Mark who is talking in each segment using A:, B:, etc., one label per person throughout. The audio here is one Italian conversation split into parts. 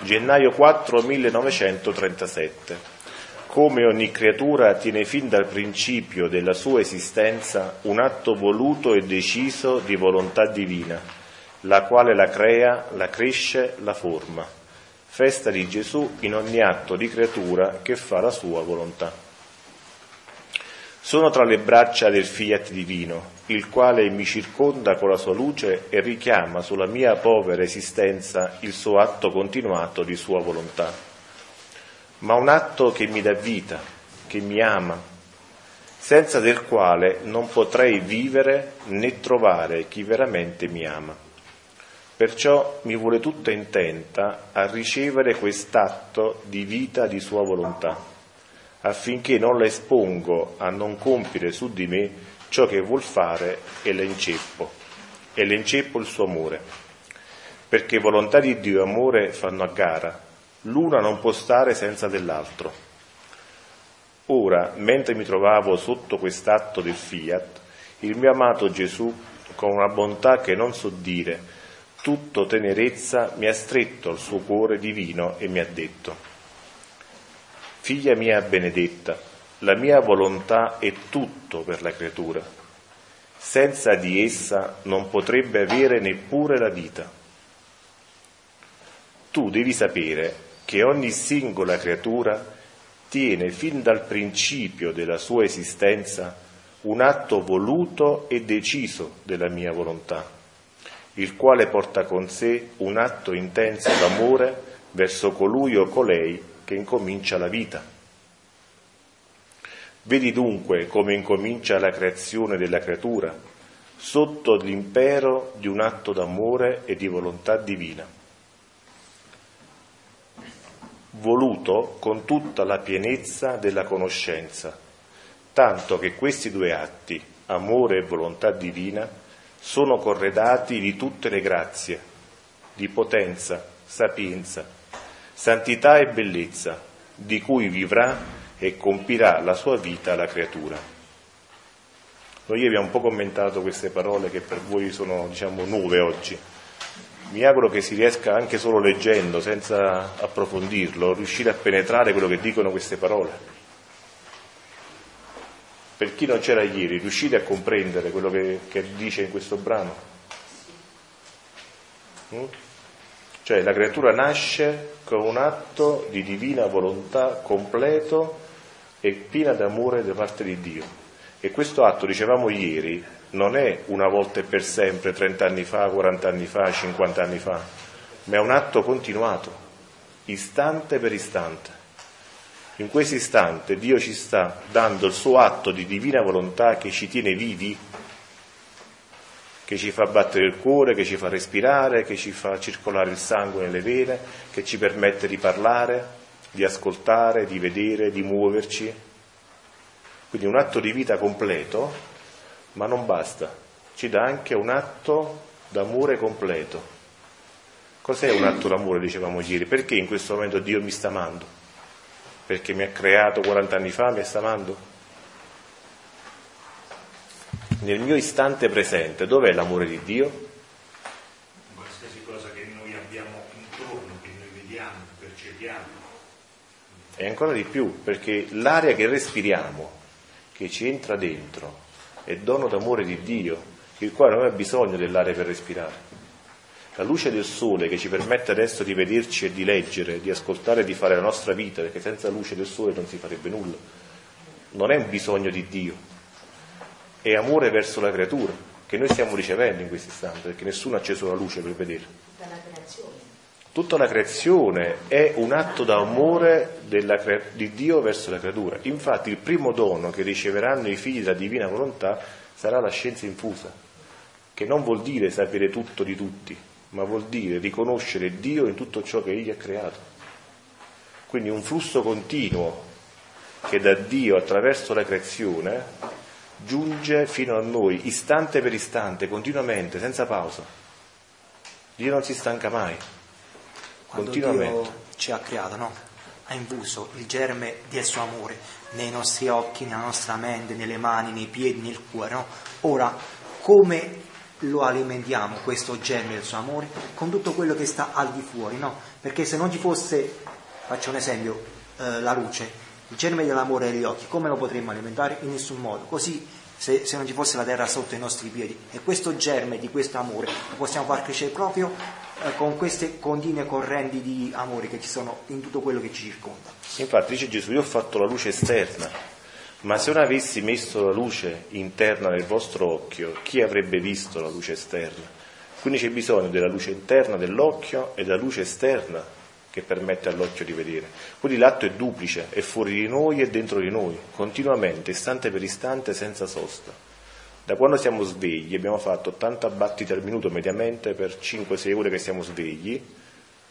A: gennaio 4 1937. Come ogni creatura tiene fin dal principio della sua esistenza un atto voluto e deciso di volontà divina, la quale la crea, la cresce, la forma. Festa di Gesù in ogni atto di creatura che fa la sua volontà. Sono tra le braccia del fiat divino, il quale mi circonda con la sua luce e richiama sulla mia povera esistenza il suo atto continuato di sua volontà. Ma un atto che mi dà vita, che mi ama, senza del quale non potrei vivere né trovare chi veramente mi ama. Perciò mi vuole tutta intenta a ricevere quest'atto di vita di sua volontà affinché non la espongo a non compiere su di me ciò che vuol fare e la inceppo, e le inceppo il suo amore. Perché volontà di Dio e amore fanno a gara, l'una non può stare senza dell'altro. Ora, mentre mi trovavo sotto quest'atto del fiat, il mio amato Gesù, con una bontà che non so dire, tutto tenerezza, mi ha stretto al suo cuore divino e mi ha detto, Figlia mia benedetta, la mia volontà è tutto per la creatura. Senza di essa non potrebbe avere neppure la vita. Tu devi sapere che ogni singola creatura tiene fin dal principio della sua esistenza un atto voluto e deciso della mia volontà, il quale porta con sé un atto intenso d'amore verso colui o colei che incomincia la vita. Vedi dunque come incomincia la creazione della creatura, sotto l'impero di un atto d'amore e di volontà divina, voluto con tutta la pienezza della conoscenza, tanto che questi due atti, amore e volontà divina, sono corredati di tutte le grazie, di potenza, sapienza, santità e bellezza, di cui vivrà e compirà la sua vita la creatura. Noi abbiamo un po' commentato queste parole che per voi sono diciamo nuove oggi. Mi auguro che si riesca anche solo leggendo, senza approfondirlo, riuscire a penetrare quello che dicono queste parole. Per chi non c'era ieri, riuscite a comprendere quello che, che dice in questo brano? Mm? Cioè la creatura nasce con un atto di divina volontà completo e piena d'amore da parte di Dio. E questo atto, dicevamo ieri, non è una volta e per sempre, 30 anni fa, 40 anni fa, 50 anni fa, ma è un atto continuato, istante per istante. In questo istante Dio ci sta dando il suo atto di divina volontà che ci tiene vivi che ci fa battere il cuore, che ci fa respirare, che ci fa circolare il sangue nelle vene, che ci permette di parlare, di ascoltare, di vedere, di muoverci. Quindi un atto di vita completo, ma non basta, ci dà anche un atto d'amore completo. Cos'è un atto d'amore, dicevamo ieri? Perché in questo momento Dio mi sta amando? Perché mi ha creato 40 anni fa, mi sta amando? nel mio istante presente, dov'è l'amore di Dio?
B: Qualsiasi cosa che noi abbiamo intorno, che noi vediamo, percepiamo.
A: E ancora di più, perché l'aria che respiriamo, che ci entra dentro, è dono d'amore di Dio, il quale non ha bisogno dell'aria per respirare. La luce del sole che ci permette adesso di vederci e di leggere, di ascoltare e di fare la nostra vita, perché senza luce del sole non si farebbe nulla, non è un bisogno di Dio, e amore verso la creatura che noi stiamo ricevendo in questo istante, perché nessuno ha acceso la luce per vedere. Tutta la creazione. Tutta la creazione è un atto d'amore della, di Dio verso la creatura. Infatti il primo dono che riceveranno i figli della divina volontà sarà la scienza infusa, che non vuol dire sapere tutto di tutti, ma vuol dire riconoscere Dio in tutto ciò che Egli ha creato. Quindi un flusso continuo che da Dio attraverso la creazione giunge fino a noi istante per istante, continuamente, senza pausa. Dio non si stanca mai.
C: Quando. Dio ci ha creato, no? Ha infuso il germe del suo amore nei nostri occhi, nella nostra mente, nelle mani, nei piedi, nel cuore, no? Ora, come lo alimentiamo, questo germe del suo amore, con tutto quello che sta al di fuori, no? Perché se non ci fosse, faccio un esempio, eh, la luce, il germe dell'amore negli occhi, come lo potremmo alimentare? In nessun modo. Così se, se, non ci fosse la terra sotto i nostri piedi. E questo germe di questo amore lo possiamo far crescere proprio eh, con queste continue correnti di amore che ci sono in tutto quello che ci circonda.
A: Infatti dice Gesù, io ho fatto la luce esterna, ma se non avessi messo la luce interna nel vostro occhio, chi avrebbe visto la luce esterna? Quindi c'è bisogno della luce interna dell'occhio e della luce esterna che permette all'occhio di vedere. Quindi l'atto è duplice, è fuori di noi e dentro di noi, continuamente, istante per istante, senza sosta. Da quando siamo svegli abbiamo fatto 80 battiti al minuto mediamente per 5-6 ore che siamo svegli,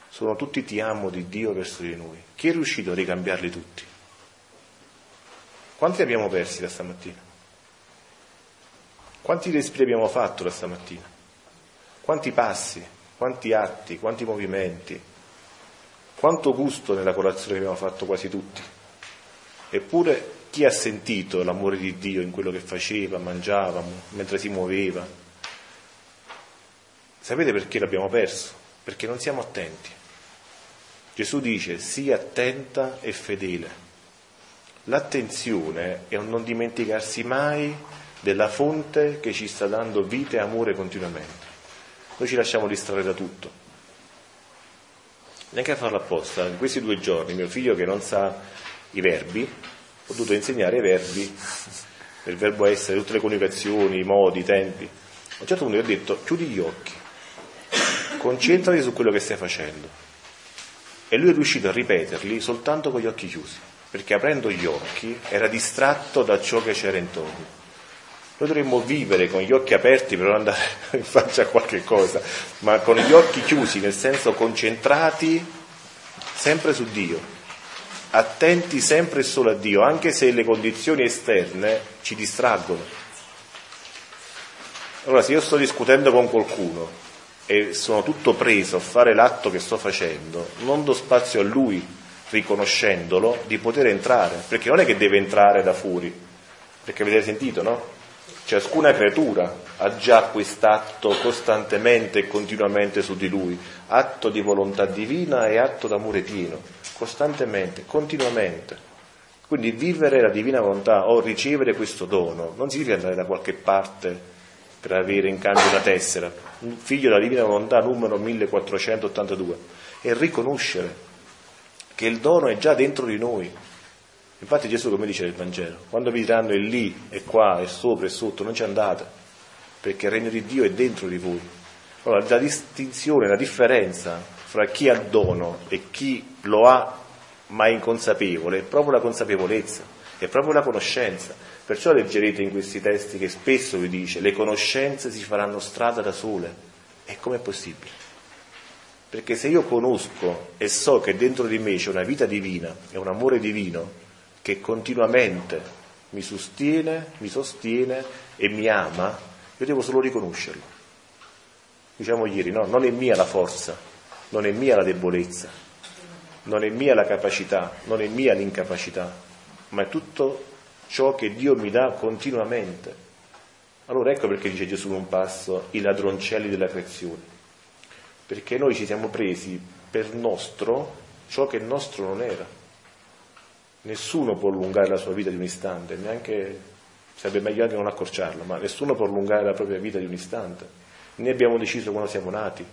A: sono tutti ti amo di Dio verso di noi. Chi è riuscito a ricambiarli tutti? Quanti abbiamo persi da stamattina? Quanti respiri abbiamo fatto da stamattina? Quanti passi, quanti atti, quanti movimenti, quanto gusto nella colazione che abbiamo fatto quasi tutti. Eppure chi ha sentito l'amore di Dio in quello che faceva, mangiava, mentre si muoveva? Sapete perché l'abbiamo perso? Perché non siamo attenti. Gesù dice sii attenta e fedele. L'attenzione è un non dimenticarsi mai della fonte che ci sta dando vita e amore continuamente. Noi ci lasciamo distrarre da tutto neanche a farlo apposta. In questi due giorni mio figlio che non sa i verbi, ho dovuto insegnare i verbi, il verbo essere, tutte le coniugazioni, i modi, i tempi. A un certo punto gli ho detto chiudi gli occhi, concentrati su quello che stai facendo. E lui è riuscito a ripeterli soltanto con gli occhi chiusi, perché aprendo gli occhi era distratto da ciò che c'era intorno. Noi dovremmo vivere con gli occhi aperti per non andare in faccia a qualche cosa, ma con gli occhi chiusi, nel senso concentrati sempre su Dio, attenti sempre e solo a Dio, anche se le condizioni esterne ci distraggono. Allora, se io sto discutendo con qualcuno e sono tutto preso a fare l'atto che sto facendo, non do spazio a lui, riconoscendolo, di poter entrare, perché non è che deve entrare da fuori, perché avete sentito, no? Ciascuna creatura ha già quest'atto costantemente e continuamente su di lui, atto di volontà divina e atto d'amore pieno, costantemente, continuamente. Quindi vivere la divina volontà o ricevere questo dono non significa andare da qualche parte per avere in cambio una tessera. Un figlio della divina volontà numero 1482 è riconoscere che il dono è già dentro di noi, Infatti Gesù come dice nel Vangelo, quando vi diranno è lì, è qua, è sopra, è sotto, non ci andate, perché il regno di Dio è dentro di voi. Allora la distinzione, la differenza fra chi ha dono e chi lo ha ma è inconsapevole è proprio la consapevolezza, è proprio la conoscenza. Perciò leggerete in questi testi che spesso vi dice le conoscenze si faranno strada da sole. E com'è possibile? Perché se io conosco e so che dentro di me c'è una vita divina e un amore divino, che continuamente mi sostiene, mi sostiene e mi ama, io devo solo riconoscerlo. Diciamo ieri, no, non è mia la forza, non è mia la debolezza, non è mia la capacità, non è mia l'incapacità, ma è tutto ciò che Dio mi dà continuamente. Allora ecco perché dice Gesù in un passo i ladroncelli della creazione, perché noi ci siamo presi per nostro ciò che nostro non era. Nessuno può allungare la sua vita di un istante, neanche sarebbe meglio anche non accorciarla, ma nessuno può allungare la propria vita di un istante. Né abbiamo deciso quando siamo nati,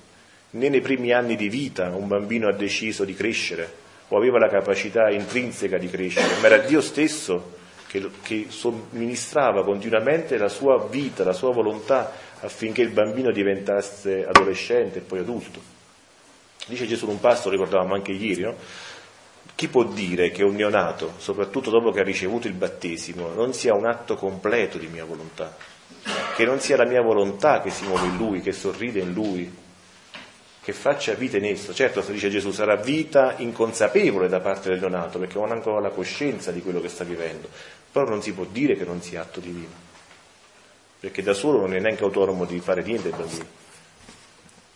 A: né nei primi anni di vita un bambino ha deciso di crescere o aveva la capacità intrinseca di crescere, ma era Dio stesso che, che somministrava continuamente la sua vita, la sua volontà affinché il bambino diventasse adolescente e poi adulto. Dice Gesù in un passo, ricordavamo anche ieri, no? Chi può dire che un neonato, soprattutto dopo che ha ricevuto il battesimo, non sia un atto completo di mia volontà? Che non sia la mia volontà che si muove in lui, che sorride in lui, che faccia vita in esso. Certo, dice Gesù, sarà vita inconsapevole da parte del neonato, perché non ha ancora la coscienza di quello che sta vivendo, però non si può dire che non sia atto divino, perché da solo non è neanche autonomo di fare niente il bambino.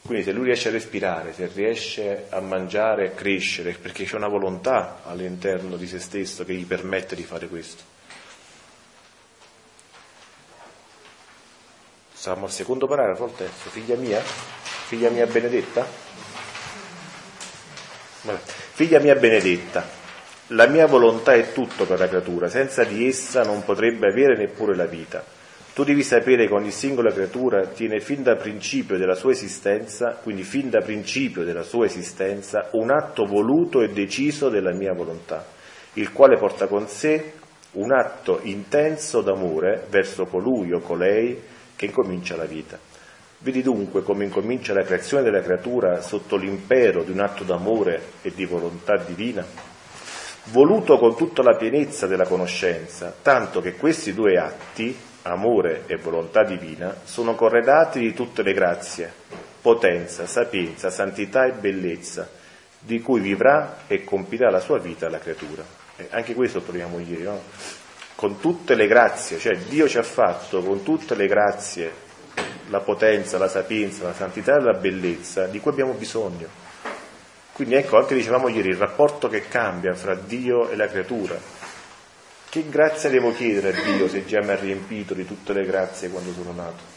A: Quindi se lui riesce a respirare, se riesce a mangiare e crescere, perché c'è una volontà all'interno di se stesso che gli permette di fare questo. Siamo al secondo paragrafo, al terzo. Figlia mia? Figlia mia benedetta? Figlia mia benedetta, la mia volontà è tutto per la creatura, senza di essa non potrebbe avere neppure la vita. Tu devi sapere che ogni singola creatura tiene fin da principio della sua esistenza, quindi fin da principio della sua esistenza, un atto voluto e deciso della mia volontà, il quale porta con sé un atto intenso d'amore verso colui o colei che incomincia la vita. Vedi dunque come incomincia la creazione della creatura sotto l'impero di un atto d'amore e di volontà divina? Voluto con tutta la pienezza della conoscenza, tanto che questi due atti amore e volontà divina, sono corredati di tutte le grazie, potenza, sapienza, santità e bellezza, di cui vivrà e compirà la sua vita la creatura. E anche questo troviamo ieri, no? Con tutte le grazie, cioè Dio ci ha fatto con tutte le grazie la potenza, la sapienza, la santità e la bellezza di cui abbiamo bisogno. Quindi ecco, anche dicevamo ieri, il rapporto che cambia fra Dio e la creatura, che grazia devo chiedere a Dio se già mi ha riempito di tutte le grazie quando sono nato?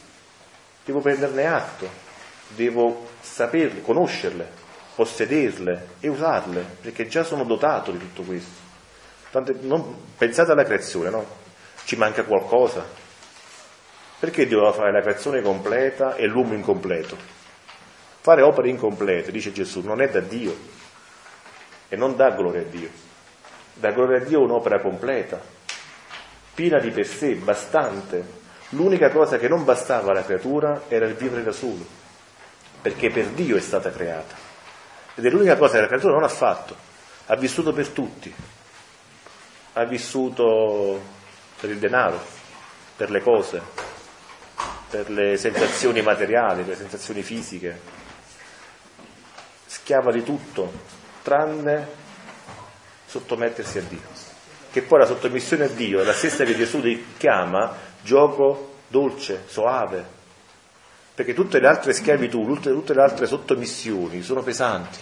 A: Devo prenderne atto, devo saperle, conoscerle, possederle e usarle, perché già sono dotato di tutto questo. Tante, non, pensate alla creazione, no? Ci manca qualcosa? Perché devo fare la creazione completa e l'uomo incompleto? Fare opere incomplete, dice Gesù, non è da Dio e non dà gloria a Dio da gloria a Dio un'opera completa, piena di per sé, bastante. L'unica cosa che non bastava alla creatura era il vivere da solo, perché per Dio è stata creata. Ed è l'unica cosa che la creatura non ha fatto, ha vissuto per tutti, ha vissuto per il denaro, per le cose, per le sensazioni materiali, le sensazioni fisiche, schiava di tutto, tranne sottomettersi a Dio. Che poi la sottomissione a Dio è la stessa che Gesù chiama gioco dolce, soave, perché tutte le altre schiavitù, tutte le altre sottomissioni sono pesanti.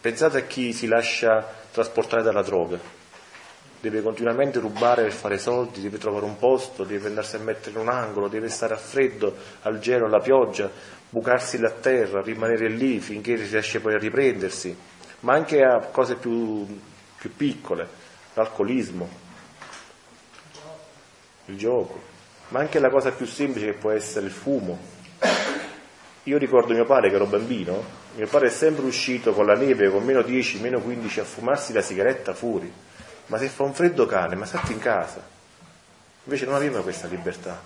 A: Pensate a chi si lascia trasportare dalla droga, deve continuamente rubare per fare soldi, deve trovare un posto, deve andarsi a mettere in un angolo, deve stare a freddo, al gelo, alla pioggia, bucarsi la terra, rimanere lì finché riesce poi a riprendersi. Ma anche a cose più, più piccole, l'alcolismo, il gioco, ma anche la cosa più semplice che può essere il fumo. Io ricordo mio padre che ero bambino, mio padre è sempre uscito con la neve, con meno 10, meno 15 a fumarsi la sigaretta fuori, ma se fa un freddo cane, ma stati in casa. Invece non aveva questa libertà.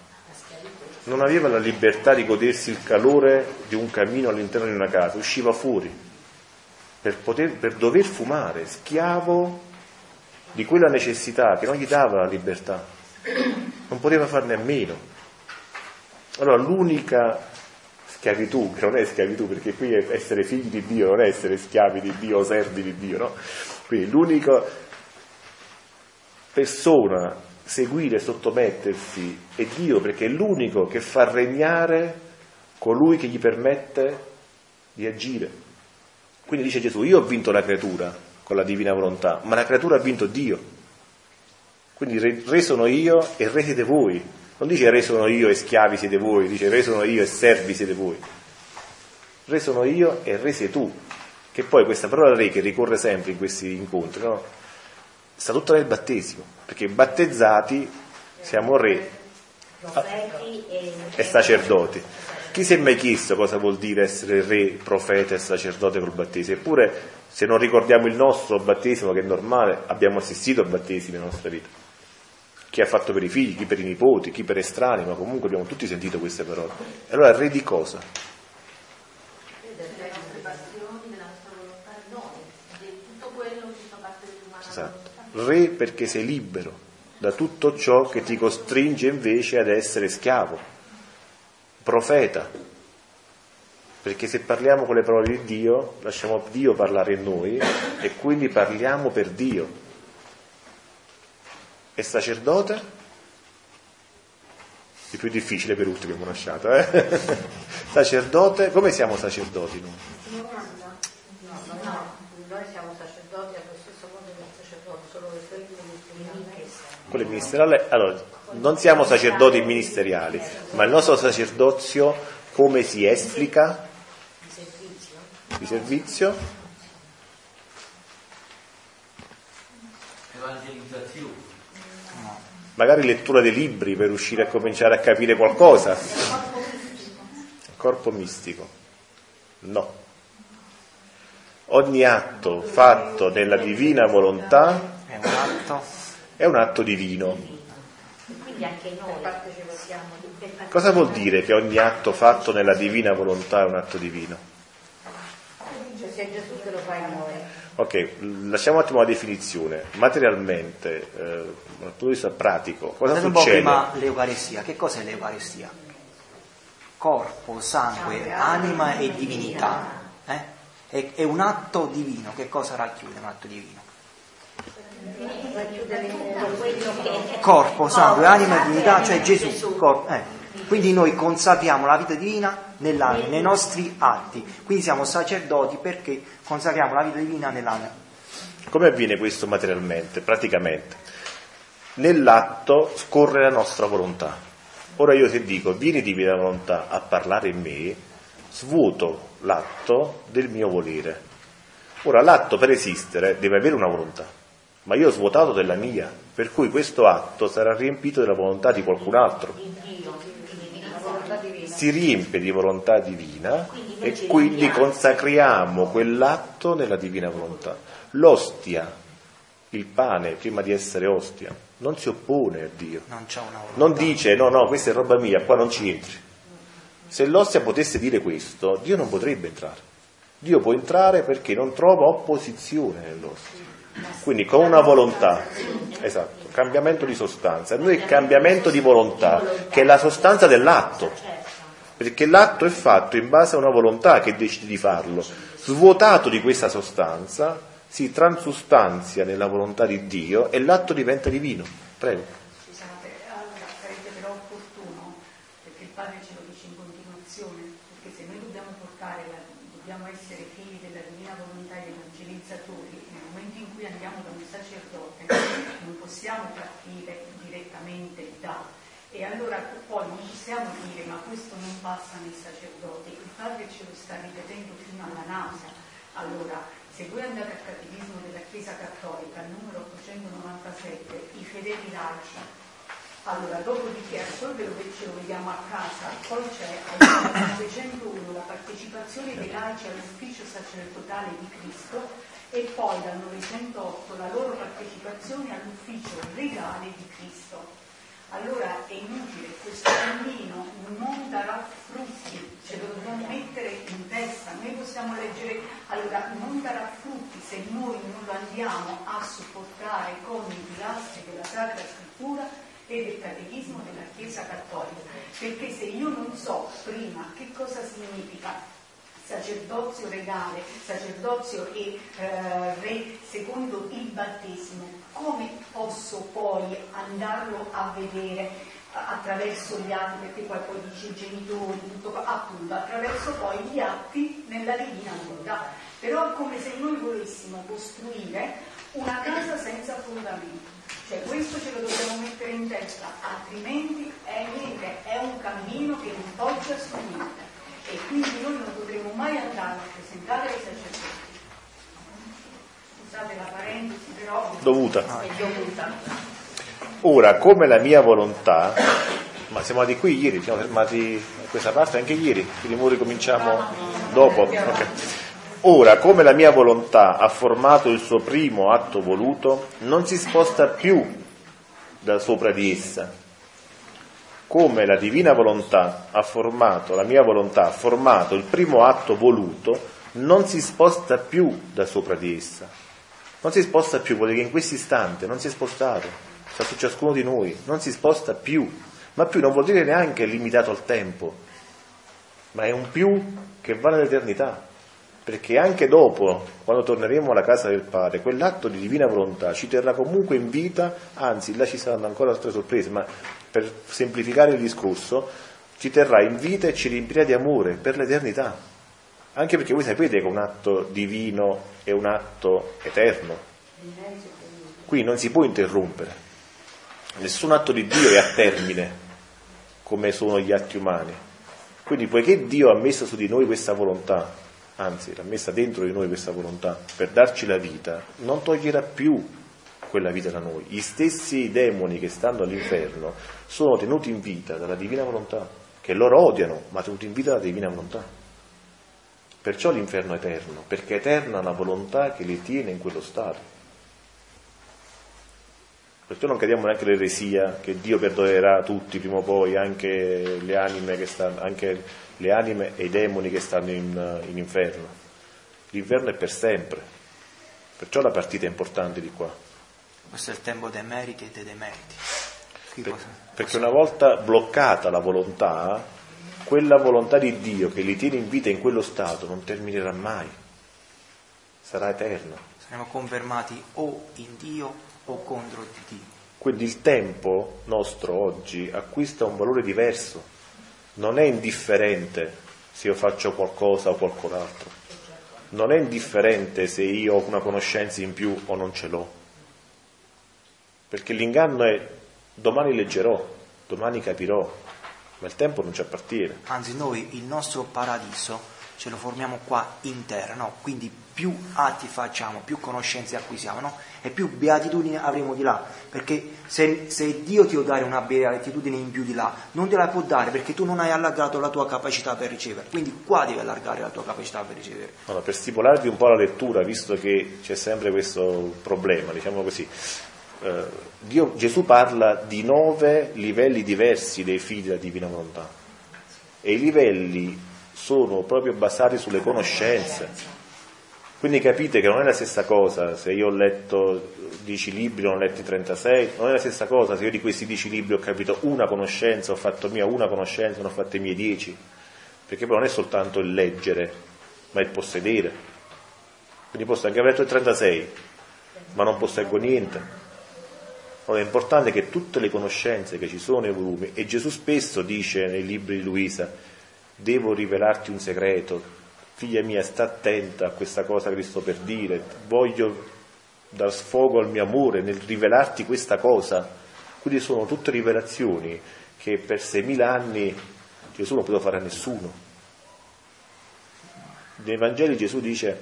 A: Non aveva la libertà di godersi il calore di un camino all'interno di una casa, usciva fuori per, poter, per dover fumare, schiavo di quella necessità che non gli dava la libertà, non poteva farne a meno. Allora l'unica schiavitù, che non è schiavitù perché qui è essere figli di Dio, non è essere schiavi di Dio o servi di Dio, no? Quindi l'unica persona seguire sottomettersi è Dio perché è l'unico che fa regnare colui che gli permette di agire. Quindi dice Gesù, io ho vinto la creatura con la divina volontà, ma la creatura ha vinto Dio. Quindi re, re sono io e re siete voi. Non dice re sono io e schiavi siete voi, dice re sono io e servi siete voi. Re sono io e re sei tu. Che poi questa parola re che ricorre sempre in questi incontri, no? Sta tutta nel battesimo, perché battezzati siamo re e sacerdoti. Chi si è mai chiesto cosa vuol dire essere re, profeta e sacerdote col battesimo? Eppure, se non ricordiamo il nostro battesimo, che è normale, abbiamo assistito a battesimi nella nostra vita. Chi ha fatto per i figli, chi per i nipoti, chi per estranei, ma comunque abbiamo tutti sentito queste parole. E allora, re di cosa? Esatto. Re perché sei libero da tutto ciò che ti costringe invece ad essere schiavo profeta, perché se parliamo con le parole di Dio, lasciamo Dio parlare in noi e quindi parliamo per Dio. E sacerdote? È più difficile per ultimo abbiamo lasciato, eh? sacerdote, come siamo sacerdoti noi?
D: No, no, noi siamo sacerdoti allo stesso modo del sacerdote, solo che quelli
A: Quello è ministeriale, allora non siamo sacerdoti ministeriali, ma il nostro sacerdozio come si esplica?
D: Di servizio.
A: Di servizio?
E: Evangelizzazione.
A: Magari lettura dei libri per riuscire a cominciare a capire qualcosa. Corpo mistico. No. Ogni atto fatto nella divina volontà
C: È un atto.
A: È un atto divino.
D: Quindi anche noi partecipiamo
A: Cosa vuol dire che ogni atto fatto nella divina volontà è un atto divino?
D: Cioè, se Gesù te lo fai a noi.
A: Ok, lasciamo un attimo la definizione. Materialmente, eh, dal punto di vista pratico, cosa
C: Guardate un po'
A: succede?
C: prima l'Eucarestia. Che cos'è l'Eucarestia? Corpo, sangue, anima e divinità. Eh? È, è un atto divino. Che cosa racchiude un atto divino?
D: Racchiudere tutto quello che
C: Corpo, sangue, anima e divinità, cioè Gesù. Corpo, eh. Quindi noi consacriamo la vita divina nell'anima, nei nostri atti. Quindi siamo sacerdoti perché consacriamo la vita divina nell'anima.
A: Come avviene questo materialmente, praticamente? Nell'atto scorre la nostra volontà. Ora io ti dico, vieni divina volontà a parlare in me, svuoto l'atto del mio volere. Ora l'atto per esistere deve avere una volontà, ma io ho svuotato della mia, per cui questo atto sarà riempito della volontà di qualcun altro. Si riempie di volontà divina e quindi consacriamo quell'atto nella divina volontà. L'ostia, il pane, prima di essere ostia, non si oppone a Dio.
C: Non c'è una volontà.
A: Non dice no, no, questa è roba mia, qua non ci entri. Se l'ostia potesse dire questo, Dio non potrebbe entrare. Dio può entrare perché non trova opposizione nell'ostia. Quindi con una volontà, esatto, cambiamento di sostanza. Noi il cambiamento di volontà, che è la sostanza dell'atto, perché l'atto è fatto in base a una volontà che decide di farlo. Svuotato di questa sostanza, si transustanzia nella volontà di Dio e l'atto diventa divino. Prego.
F: Scusate, allora sarebbe però opportuno, perché il Padre ce lo dice in continuazione, perché se noi dobbiamo portare, la- dobbiamo essere figli della divina volontà e evangelizzatori, nel momento in cui andiamo da un sacerdote non possiamo partire direttamente da. Allora poi non possiamo dire ma questo non passa nei sacerdoti, il Padre ce lo sta ripetendo fino alla nausea. Allora, se voi andate al Catechismo della Chiesa Cattolica, numero 897, i fedeli laici, allora, dopodiché al solvero che ce lo vediamo a casa, poi c'è al 901 la partecipazione dei laici all'ufficio sacerdotale di Cristo e poi dal 908 la loro partecipazione all'ufficio legale di Cristo. Allora è inutile, questo cammino non darà frutti, ce lo dobbiamo mettere in testa, noi possiamo leggere, allora non darà frutti se noi non lo andiamo a supportare con i pilastri della Sacra Scrittura e del Catechismo della Chiesa Cattolica, perché se io non so prima che cosa significa sacerdozio regale, sacerdozio e eh, re secondo il battesimo, come posso poi andarlo a vedere a- attraverso gli atti, perché poi poi dice i genitori, tutto appunto, attraverso poi gli atti nella divina volontà. Però è come se noi volessimo costruire una casa senza fondamento. Cioè questo ce lo dobbiamo mettere in testa, altrimenti è niente, è un cammino che non poggia su niente e quindi noi non potremo mai andare a presentare ai sacerdoti. Scusate la parentesi, però
A: Dovuta.
F: dovuta.
A: Ora, come la mia volontà, ma siamo andati qui ieri, siamo fermati a questa parte anche ieri, quindi ora ricominciamo dopo. ok. Ora, come la mia volontà ha formato il suo primo atto voluto, non si sposta più da sopra di essa. Come la divina volontà ha formato, la mia volontà ha formato il primo atto voluto, non si sposta più da sopra di essa. Non si sposta più, vuol dire che in questo istante non si è spostato, sta su ciascuno di noi, non si sposta più, ma più non vuol dire neanche limitato al tempo, ma è un più che va nell'eternità, perché anche dopo, quando torneremo alla casa del Padre, quell'atto di divina volontà ci terrà comunque in vita, anzi là ci saranno ancora altre sorprese, ma per semplificare il discorso, ci terrà in vita e ci riempirà di amore per l'eternità. Anche perché voi sapete che un atto divino è un atto eterno. Qui non si può interrompere. Nessun atto di Dio è a termine, come sono gli atti umani. Quindi poiché Dio ha messo su di noi questa volontà, anzi l'ha messa dentro di noi questa volontà per darci la vita, non toglierà più quella vita da noi. Gli stessi demoni che stanno all'inferno sono tenuti in vita dalla divina volontà, che loro odiano, ma tenuti in vita dalla divina volontà. Perciò l'inferno è eterno, perché è eterna la volontà che li tiene in quello stato. Perciò non cadiamo neanche l'eresia che Dio perdonerà tutti prima o poi, anche le anime, che stanno, anche le anime e i demoni che stanno in, in inferno. L'inferno è per sempre, perciò la partita è importante di qua.
C: Questo è il tempo dei meriti e dei demeriti.
A: Per, perché una volta bloccata la volontà, quella volontà di Dio che li tiene in vita in quello stato non terminerà mai, sarà eterna.
C: Saremo confermati o in Dio o contro di Dio.
A: Quindi il tempo nostro oggi acquista un valore diverso, non è indifferente se io faccio qualcosa o qualcos'altro, non è indifferente se io ho una conoscenza in più o non ce l'ho, perché l'inganno è domani leggerò, domani capirò, ma il tempo non ci appartiene.
C: Anzi, noi il nostro paradiso ce lo formiamo qua in terra, no? Quindi più atti facciamo, più conoscenze acquisiamo, no? E più beatitudine avremo di là. Perché se, se, Dio ti può dare una beatitudine in più di là, non te la può dare perché tu non hai allargato la tua capacità per ricevere. Quindi qua devi allargare la tua capacità per ricevere.
A: Allora, per stimolarvi un po' la lettura, visto che c'è sempre questo problema, diciamo così. Eh, Dio, Gesù parla di nove livelli diversi dei figli della divina volontà e i livelli sono proprio basati sulle conoscenze. Quindi capite che non è la stessa cosa se io ho letto 10 libri, non ho letti 36, non è la stessa cosa se io di questi 10 libri ho capito una conoscenza, ho fatto mia una conoscenza, non ho fatto i miei 10, perché poi non è soltanto il leggere, ma il possedere. Quindi posso anche aver letto il 36, ma non posseggo niente. Allora è importante che tutte le conoscenze che ci sono nei volumi, e Gesù spesso dice nei libri di Luisa, devo rivelarti un segreto, figlia mia sta attenta a questa cosa che ti sto per dire, voglio dar sfogo al mio amore nel rivelarti questa cosa. Quindi sono tutte rivelazioni che per 6.000 anni Gesù non poteva fare a nessuno. Nei Vangeli Gesù dice,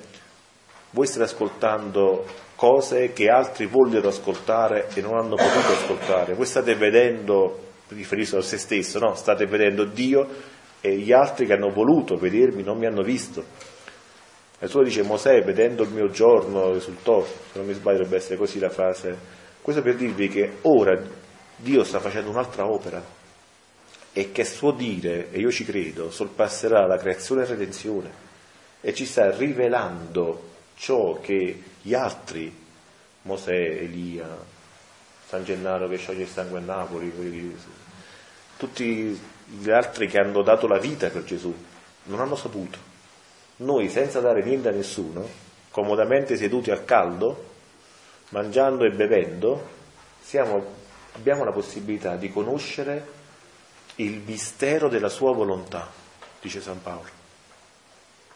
A: voi state ascoltando cose che altri vogliono ascoltare e non hanno potuto ascoltare, voi state vedendo, riferisco a se stesso, no? state vedendo Dio e gli altri che hanno voluto vedermi non mi hanno visto. E solo dice Mosè, vedendo il mio giorno risultò, se non mi sbaglio dovrebbe essere così la frase. Questo per dirvi che ora Dio sta facendo un'altra opera e che suo dire, e io ci credo, sorpasserà la creazione e la redenzione e ci sta rivelando ciò che gli altri, Mosè, Elia, San Gennaro che scioglie il sangue a Napoli, tutti gli altri che hanno dato la vita per Gesù non hanno saputo. Noi, senza dare niente a nessuno, comodamente seduti al caldo, mangiando e bevendo, siamo, abbiamo la possibilità di conoscere il mistero della sua volontà, dice San Paolo.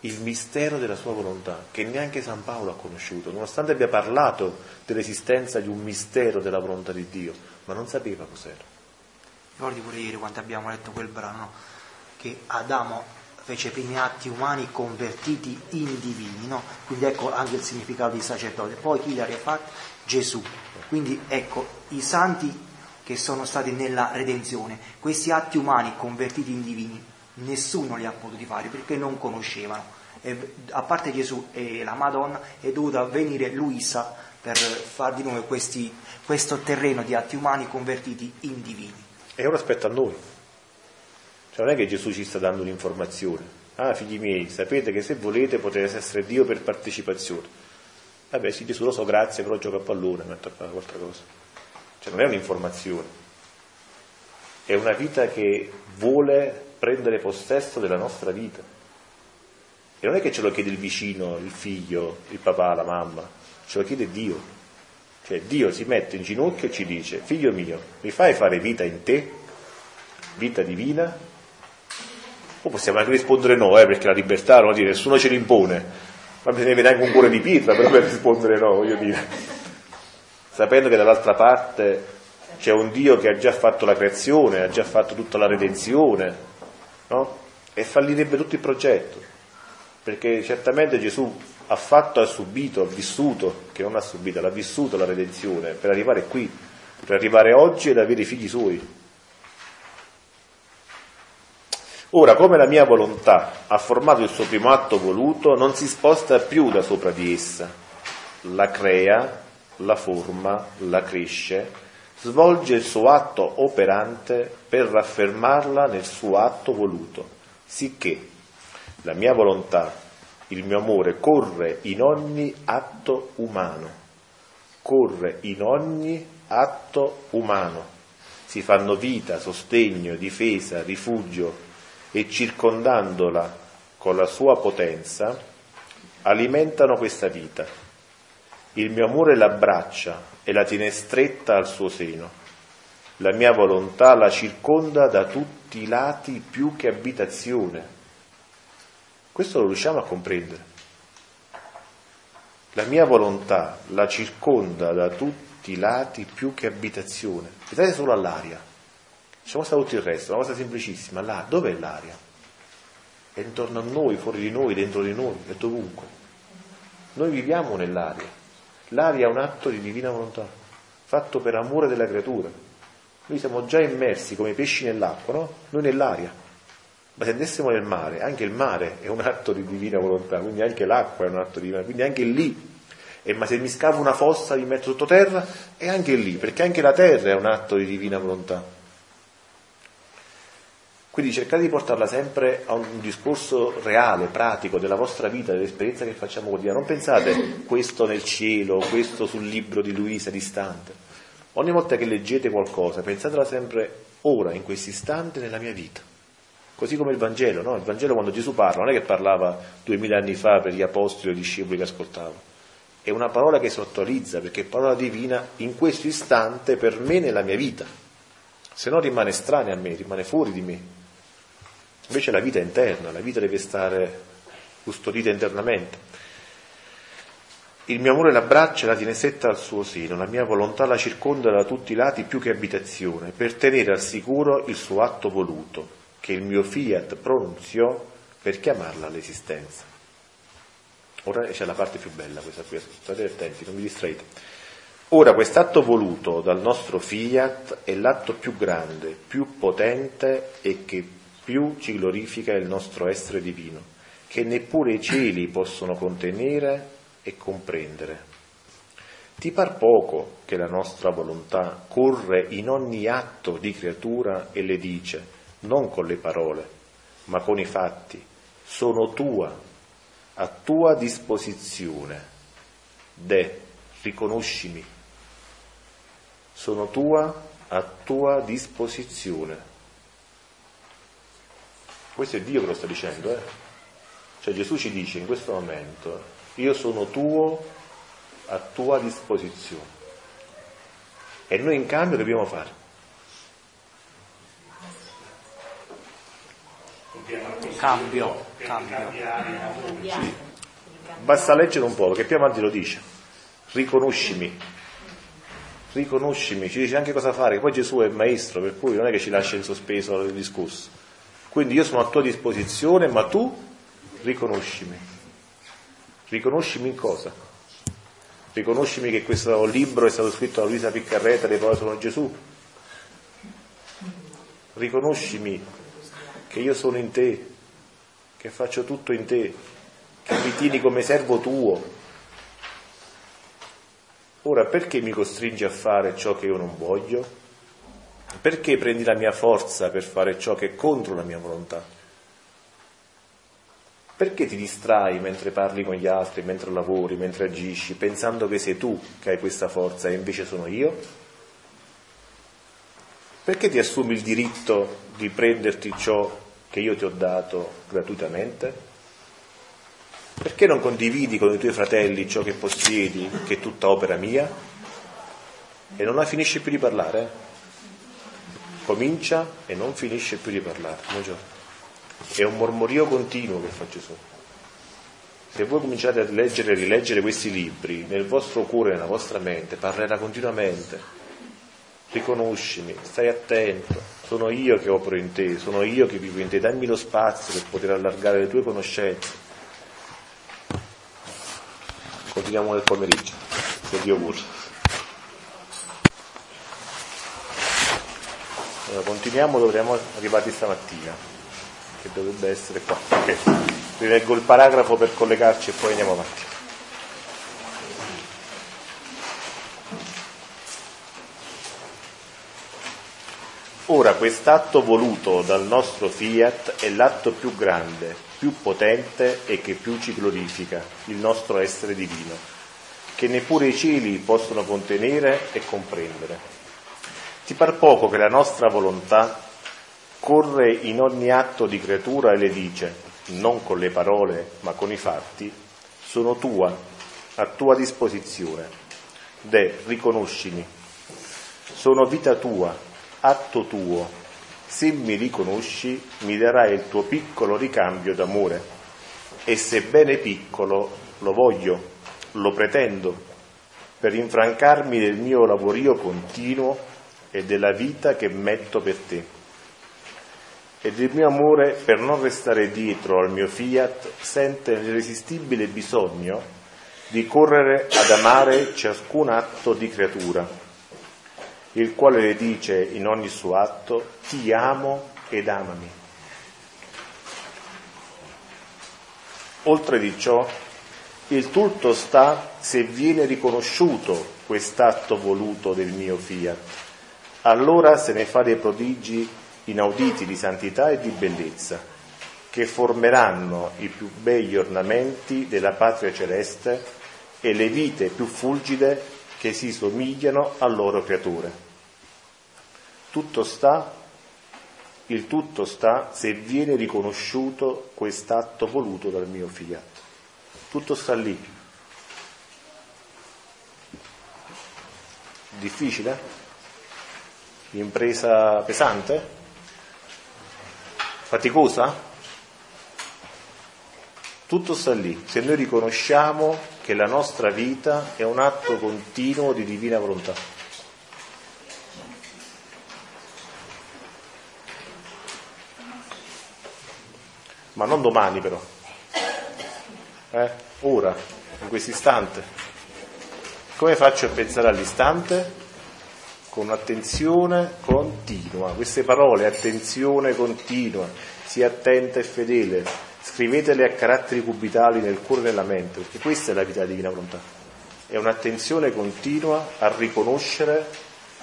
A: Il mistero della sua volontà, che neanche San Paolo ha conosciuto, nonostante abbia parlato dell'esistenza di un mistero della volontà di Dio, ma non sapeva cos'era.
C: Ricordi pure ieri quando abbiamo letto quel brano che Adamo fece i primi atti umani convertiti in divini, no? Quindi ecco anche il significato di sacerdote. Poi chi ha rifatti? Gesù. Quindi ecco i santi che sono stati nella redenzione, questi atti umani convertiti in divini, nessuno li ha potuti fare perché non conoscevano. A parte Gesù e la Madonna è dovuta venire Luisa per far di noi questi, questo terreno di atti umani convertiti in divini.
A: E ora aspetta a noi. Cioè non è che Gesù ci sta dando un'informazione. Ah, figli miei, sapete che se volete potete essere Dio per partecipazione. Vabbè, sì, Gesù lo so, grazie, però gioca a pallone, metto a cosa. Cioè non è un'informazione. È una vita che vuole prendere possesso della nostra vita. E non è che ce lo chiede il vicino, il figlio, il papà, la mamma, ce lo chiede Dio. Cioè Dio si mette in ginocchio e ci dice, figlio mio, mi fai fare vita in te? Vita divina? O possiamo anche rispondere no, eh, perché la libertà non dire, nessuno ce l'impone, ma bisogna avere anche un cuore di pietra per rispondere no, voglio dire. Sapendo che dall'altra parte c'è un Dio che ha già fatto la creazione, ha già fatto tutta la redenzione, no? E fallirebbe tutto il progetto, perché certamente Gesù ha fatto, ha subito, ha vissuto, che non ha subito, l'ha vissuto la redenzione per arrivare qui, per arrivare oggi ed avere i figli suoi. Ora, come la mia volontà ha formato il suo primo atto voluto, non si sposta più da sopra di essa, la crea, la forma, la cresce, svolge il suo atto operante per raffermarla nel suo atto voluto, sicché la mia volontà, il mio amore corre in ogni atto umano, corre in ogni atto umano. Si fanno vita, sostegno, difesa, rifugio, e circondandola con la sua potenza, alimentano questa vita. Il mio amore l'abbraccia e la tiene stretta al suo seno. La mia volontà la circonda da tutti i lati più che abitazione. Questo lo riusciamo a comprendere. La mia volontà la circonda da tutti i lati più che abitazione. Pensate solo all'aria Lasciamo stare tutto il resto, una cosa semplicissima. Là, dov'è l'aria? È intorno a noi, fuori di noi, dentro di noi, è dovunque. Noi viviamo nell'aria. L'aria è un atto di divina volontà, fatto per amore della creatura. Noi siamo già immersi come pesci nell'acqua, no? Noi nell'aria. Ma se andessimo nel mare, anche il mare è un atto di divina volontà, quindi anche l'acqua è un atto di divina, quindi anche lì. E ma se mi scavo una fossa, mi metto sottoterra, è anche lì, perché anche la terra è un atto di divina volontà. Quindi cercate di portarla sempre a un discorso reale, pratico, della vostra vita, dell'esperienza che facciamo quotidiana. Non pensate questo nel cielo, questo sul libro di Luisa distante. Ogni volta che leggete qualcosa, pensatela sempre ora, in questo istante, nella mia vita. Così come il Vangelo, no? Il Vangelo quando Gesù parla, non è che parlava duemila anni fa per gli apostoli o discepoli che ascoltavano. È una parola che si attualizza perché è parola divina in questo istante per me nella mia vita. Se no rimane estranea a me, rimane fuori di me. Invece la vita è interna, la vita deve stare custodita internamente. Il mio amore l'abbraccia e la tiene stretta al suo seno, la mia volontà la circonda da tutti i lati più che abitazione, per tenere al sicuro il suo atto voluto, che il mio fiat pronunziò per chiamarla all'esistenza. Ora c'è la parte più bella questa qui, state attenti, non vi distraete. Ora quest'atto voluto dal nostro fiat è l'atto più grande, più potente e che più ci glorifica il nostro essere divino, che neppure i cieli possono contenere e comprendere. Ti par poco che la nostra volontà corre in ogni atto di creatura e le dice, non con le parole, ma con i fatti, sono tua, a tua disposizione. De, riconoscimi, sono tua, a tua disposizione. Questo è Dio che lo sta dicendo, eh? Cioè Gesù ci dice in questo momento, io sono tuo a tua disposizione. E noi in cambio dobbiamo fare?
C: Cambio, cambio.
A: Basta leggere un po', perché più avanti lo dice. Riconoscimi. Riconoscimi, ci dice anche cosa fare, poi Gesù è il maestro, per cui non è che ci lascia in sospeso il discorso. Quindi io sono a tua disposizione, ma tu riconoscimi. Riconoscimi in cosa? Riconoscimi che questo libro è stato scritto da Luisa Piccarreta, le parole sono Gesù. Riconoscimi che io sono in te, che faccio tutto in te, che mi tieni come servo tuo. Ora perché mi costringi a fare ciò che io non voglio? Perché prendi la mia forza per fare ciò che è contro la mia volontà? Perché ti distrai mentre parli con gli altri, mentre lavori, mentre agisci, pensando che sei tu che hai questa forza e invece sono io? Perché ti assumi il diritto di prenderti ciò che io ti ho dato gratuitamente? Perché non condividi con i tuoi fratelli ciò che possiedi, che è tutta opera mia? E non la finisci più di parlare? Comincia e non finisce più di parlare. È un mormorio continuo che fa Gesù. Se voi cominciate a leggere e rileggere questi libri, nel vostro cuore, nella vostra mente, parlerà continuamente. riconoscimi, stai attento, sono io che opero in te, sono io che vivo in te, dammi lo spazio per poter allargare le tue conoscenze. Continuiamo nel pomeriggio, se Dio vuole. Allora, continuiamo dove eravamo arrivati stamattina, che dovrebbe essere qua. Ok, rileggo il paragrafo per collegarci e poi andiamo avanti. Ora quest'atto voluto dal nostro fiat è l'atto più grande, più potente e che più ci glorifica, il nostro essere divino, che neppure i cieli possono contenere e comprendere. Ti par poco che la nostra volontà corre in ogni atto di creatura e le dice, non con le parole ma con i fatti, sono tua, a tua disposizione. De, riconoscimi, sono vita tua, atto tuo, se mi riconosci mi darai il tuo piccolo ricambio d'amore. E sebbene piccolo lo voglio, lo pretendo, per infrancarmi del mio lavorio continuo e della vita che metto per te. E del mio amore, per non restare dietro al mio fiat, sente l'irresistibile bisogno di correre ad amare ciascun atto di creatura il quale le dice in ogni suo atto, ti amo ed amami. Oltre di ciò, il tutto sta se viene riconosciuto quest'atto voluto del mio fiat. Allora se ne fa dei prodigi inauditi di santità e di bellezza, che formeranno i più begli ornamenti della patria celeste e le vite più fulgide che si somigliano al loro creatore. Tutto sta, il tutto sta se viene riconosciuto quest'atto voluto dal mio fiat. Tutto sta lì. Difficile? Impresa pesante? Faticosa? Tutto sta lì. Se noi riconosciamo che la nostra vita è un atto continuo di divina volontà. Ma non domani però, eh? ora, in questo istante. Come faccio a pensare all'istante? Con attenzione continua, queste parole, attenzione continua, sia attenta e fedele, scrivetele a caratteri cubitali nel cuore e nella mente, perché questa è la vita divina volontà. È un'attenzione continua a riconoscere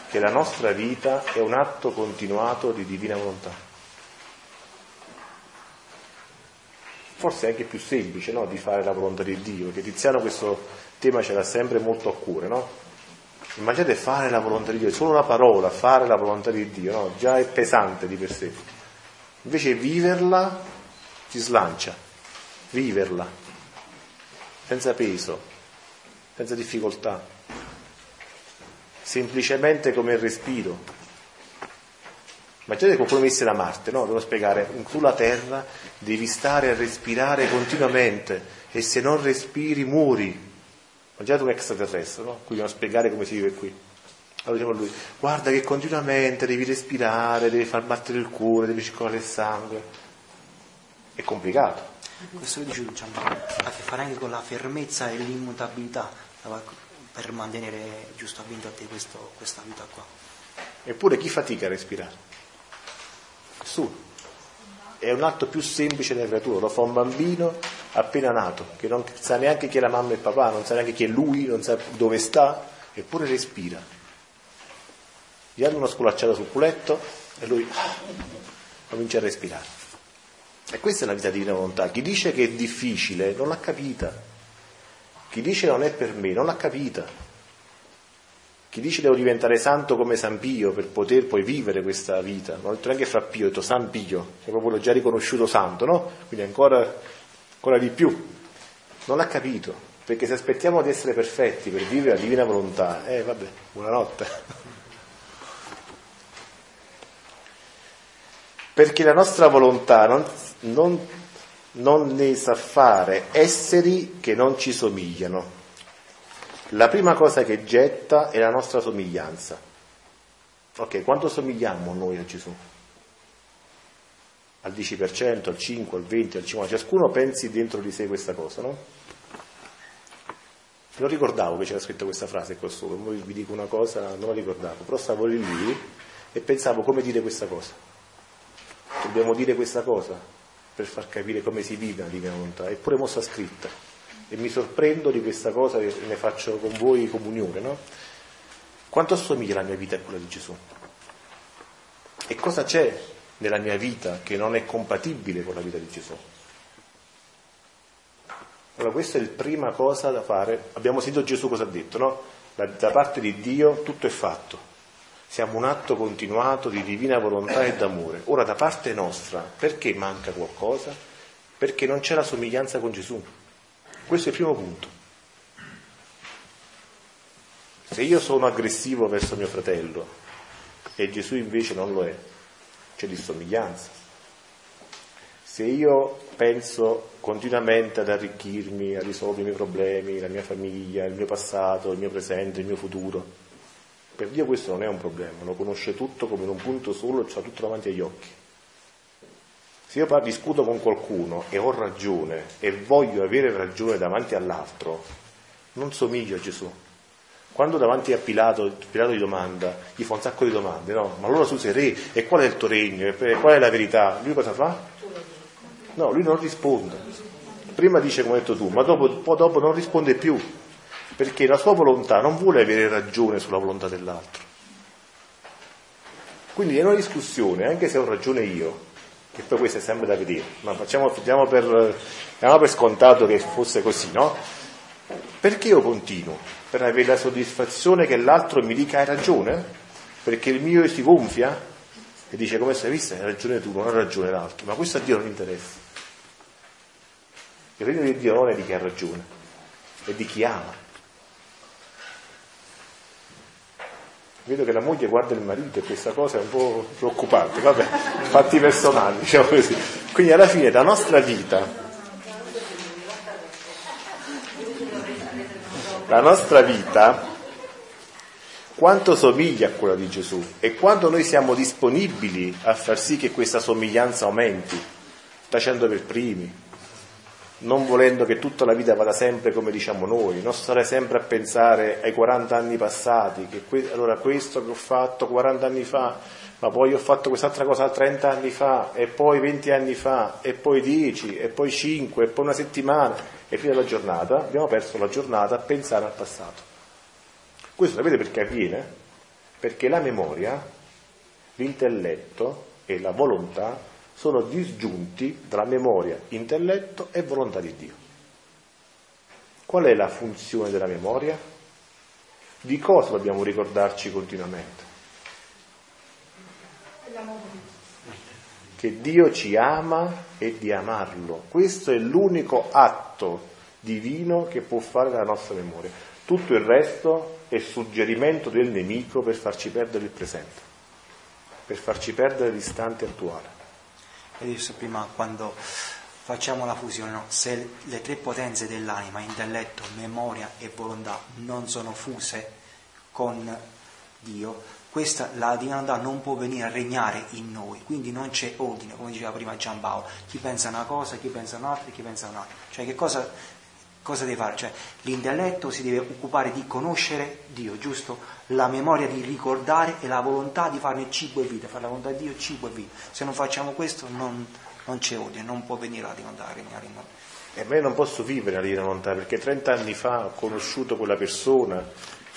A: che la nostra vita è un atto continuato di divina volontà. Forse è anche più semplice no? di fare la volontà di Dio, perché Tiziano questo tema ce l'ha sempre molto a cuore, no? Immaginate fare la volontà di Dio, solo la parola, fare la volontà di Dio, no? già è pesante di per sé. Invece viverla ci slancia, viverla, senza peso, senza difficoltà, semplicemente come il respiro, Immaginate qualcuno venisse da Marte, no? Devo spiegare, sulla Terra devi stare a respirare continuamente e se non respiri muori. Immaginate un extraterrestre, no? Qui dobbiamo spiegare come si vive qui. Allora diciamo a lui, guarda che continuamente devi respirare, devi far battere il cuore, devi circolare il sangue. È complicato.
C: Questo che dice diciamo, ha a che fare anche con la fermezza e l'immutabilità per mantenere giustamente a te questo, questa vita qua.
A: Eppure chi fatica a respirare? Nessuno. È un atto più semplice della creatura, lo fa un bambino appena nato, che non sa neanche chi è la mamma e il papà, non sa neanche chi è lui, non sa dove sta, eppure respira. Gli hanno una sculacciata sul culetto e lui ah, comincia a respirare. E questa è la vita di divina volontà. Chi dice che è difficile non l'ha capita. Chi dice non è per me non l'ha capita. Chi dice devo diventare santo come San Pio per poter poi vivere questa vita, non ho detto neanche fra Pio, ho detto San Pio, che proprio l'ho già riconosciuto santo, no? Quindi ancora, ancora di più. Non l'ha capito, perché se aspettiamo di essere perfetti per vivere la divina volontà, eh vabbè, buonanotte. Perché la nostra volontà non, non, non ne sa fare esseri che non ci somigliano la prima cosa che getta è la nostra somiglianza. Ok, quanto somigliamo noi a Gesù? Al 10%, al 5, al 20, al 50%? Ciascuno pensi dentro di sé questa cosa, no? Non ricordavo che c'era scritto questa frase qua sopra, poi vi dico una cosa, non la ricordavo, però stavo lì lì e pensavo come dire questa cosa. Dobbiamo dire questa cosa per far capire come si vive la divina volontà, eppure mo sta scritta. E mi sorprendo di questa cosa e ne faccio con voi comunione, no? Quanto assomiglia la mia vita a quella di Gesù? E cosa c'è nella mia vita che non è compatibile con la vita di Gesù? Allora questa è la prima cosa da fare. Abbiamo sentito Gesù cosa ha detto, no? Da, da parte di Dio tutto è fatto. Siamo un atto continuato di divina volontà e d'amore. Ora da parte nostra, perché manca qualcosa? Perché non c'è la somiglianza con Gesù. Questo è il primo punto. Se io sono aggressivo verso mio fratello e Gesù invece non lo è, c'è dissomiglianza. Se io penso continuamente ad arricchirmi, a risolvere i miei problemi, la mia famiglia, il mio passato, il mio presente, il mio futuro, per Dio questo non è un problema, lo conosce tutto come in un punto solo, ce l'ha tutto davanti agli occhi. Se io discuto con qualcuno e ho ragione e voglio avere ragione davanti all'altro, non somiglio a Gesù. Quando davanti a Pilato, Pilato gli domanda, gli fa un sacco di domande, no? Ma allora tu sei re, e qual è il tuo regno? E qual è la verità? Lui cosa fa? No, lui non risponde. Prima dice come hai detto tu, ma dopo, dopo non risponde più perché la sua volontà non vuole avere ragione sulla volontà dell'altro. Quindi è una discussione, anche se ho ragione io, che poi questo è sempre da vedere, ma facciamo, diamo per, per scontato che fosse così, no? Perché io continuo? Per avere la soddisfazione che l'altro mi dica hai ragione? Perché il mio si gonfia e dice come sei vista hai ragione tu, non hai ragione l'altro, ma questo a Dio non interessa. Il regno di Dio non è di chi ha ragione, è di chi ama. Vedo che la moglie guarda il marito e questa cosa è un po' preoccupante, vabbè, fatti personali, diciamo così. Quindi alla fine la nostra vita, la nostra vita, quanto somiglia a quella di Gesù? E quanto noi siamo disponibili a far sì che questa somiglianza aumenti, facendo per primi, non volendo che tutta la vita vada sempre come diciamo noi, non stare sempre a pensare ai 40 anni passati, che que- allora questo che ho fatto 40 anni fa, ma poi ho fatto quest'altra cosa 30 anni fa, e poi 20 anni fa, e poi 10, e poi 5, e poi una settimana, e fino alla giornata abbiamo perso la giornata a pensare al passato. Questo sapete perché avviene? Perché la memoria, l'intelletto e la volontà sono disgiunti tra memoria, intelletto e volontà di Dio. Qual è la funzione della memoria? Di cosa dobbiamo ricordarci continuamente? Che Dio ci ama e di amarlo. Questo è l'unico atto divino che può fare la nostra memoria. Tutto il resto è suggerimento del nemico per farci perdere il presente, per farci perdere l'istante attuale
C: hai detto prima quando facciamo la fusione, no? se le tre potenze dell'anima, intelletto, memoria e volontà, non sono fuse con Dio, questa, la divinità non può venire a regnare in noi, quindi non c'è ordine, come diceva prima Giampao, chi pensa una cosa, chi pensa un'altra, chi pensa un'altra. Cioè che cosa, cosa deve fare? Cioè, l'intelletto si deve occupare di conoscere Dio, giusto? La memoria di ricordare e la volontà di farne cibo e vita, fare la volontà di Dio cibo e vita. Se non facciamo questo non, non c'è odio, non può venire la divinità a regnare in noi.
A: E me non posso vivere la divina volontà perché 30 anni fa ho conosciuto quella persona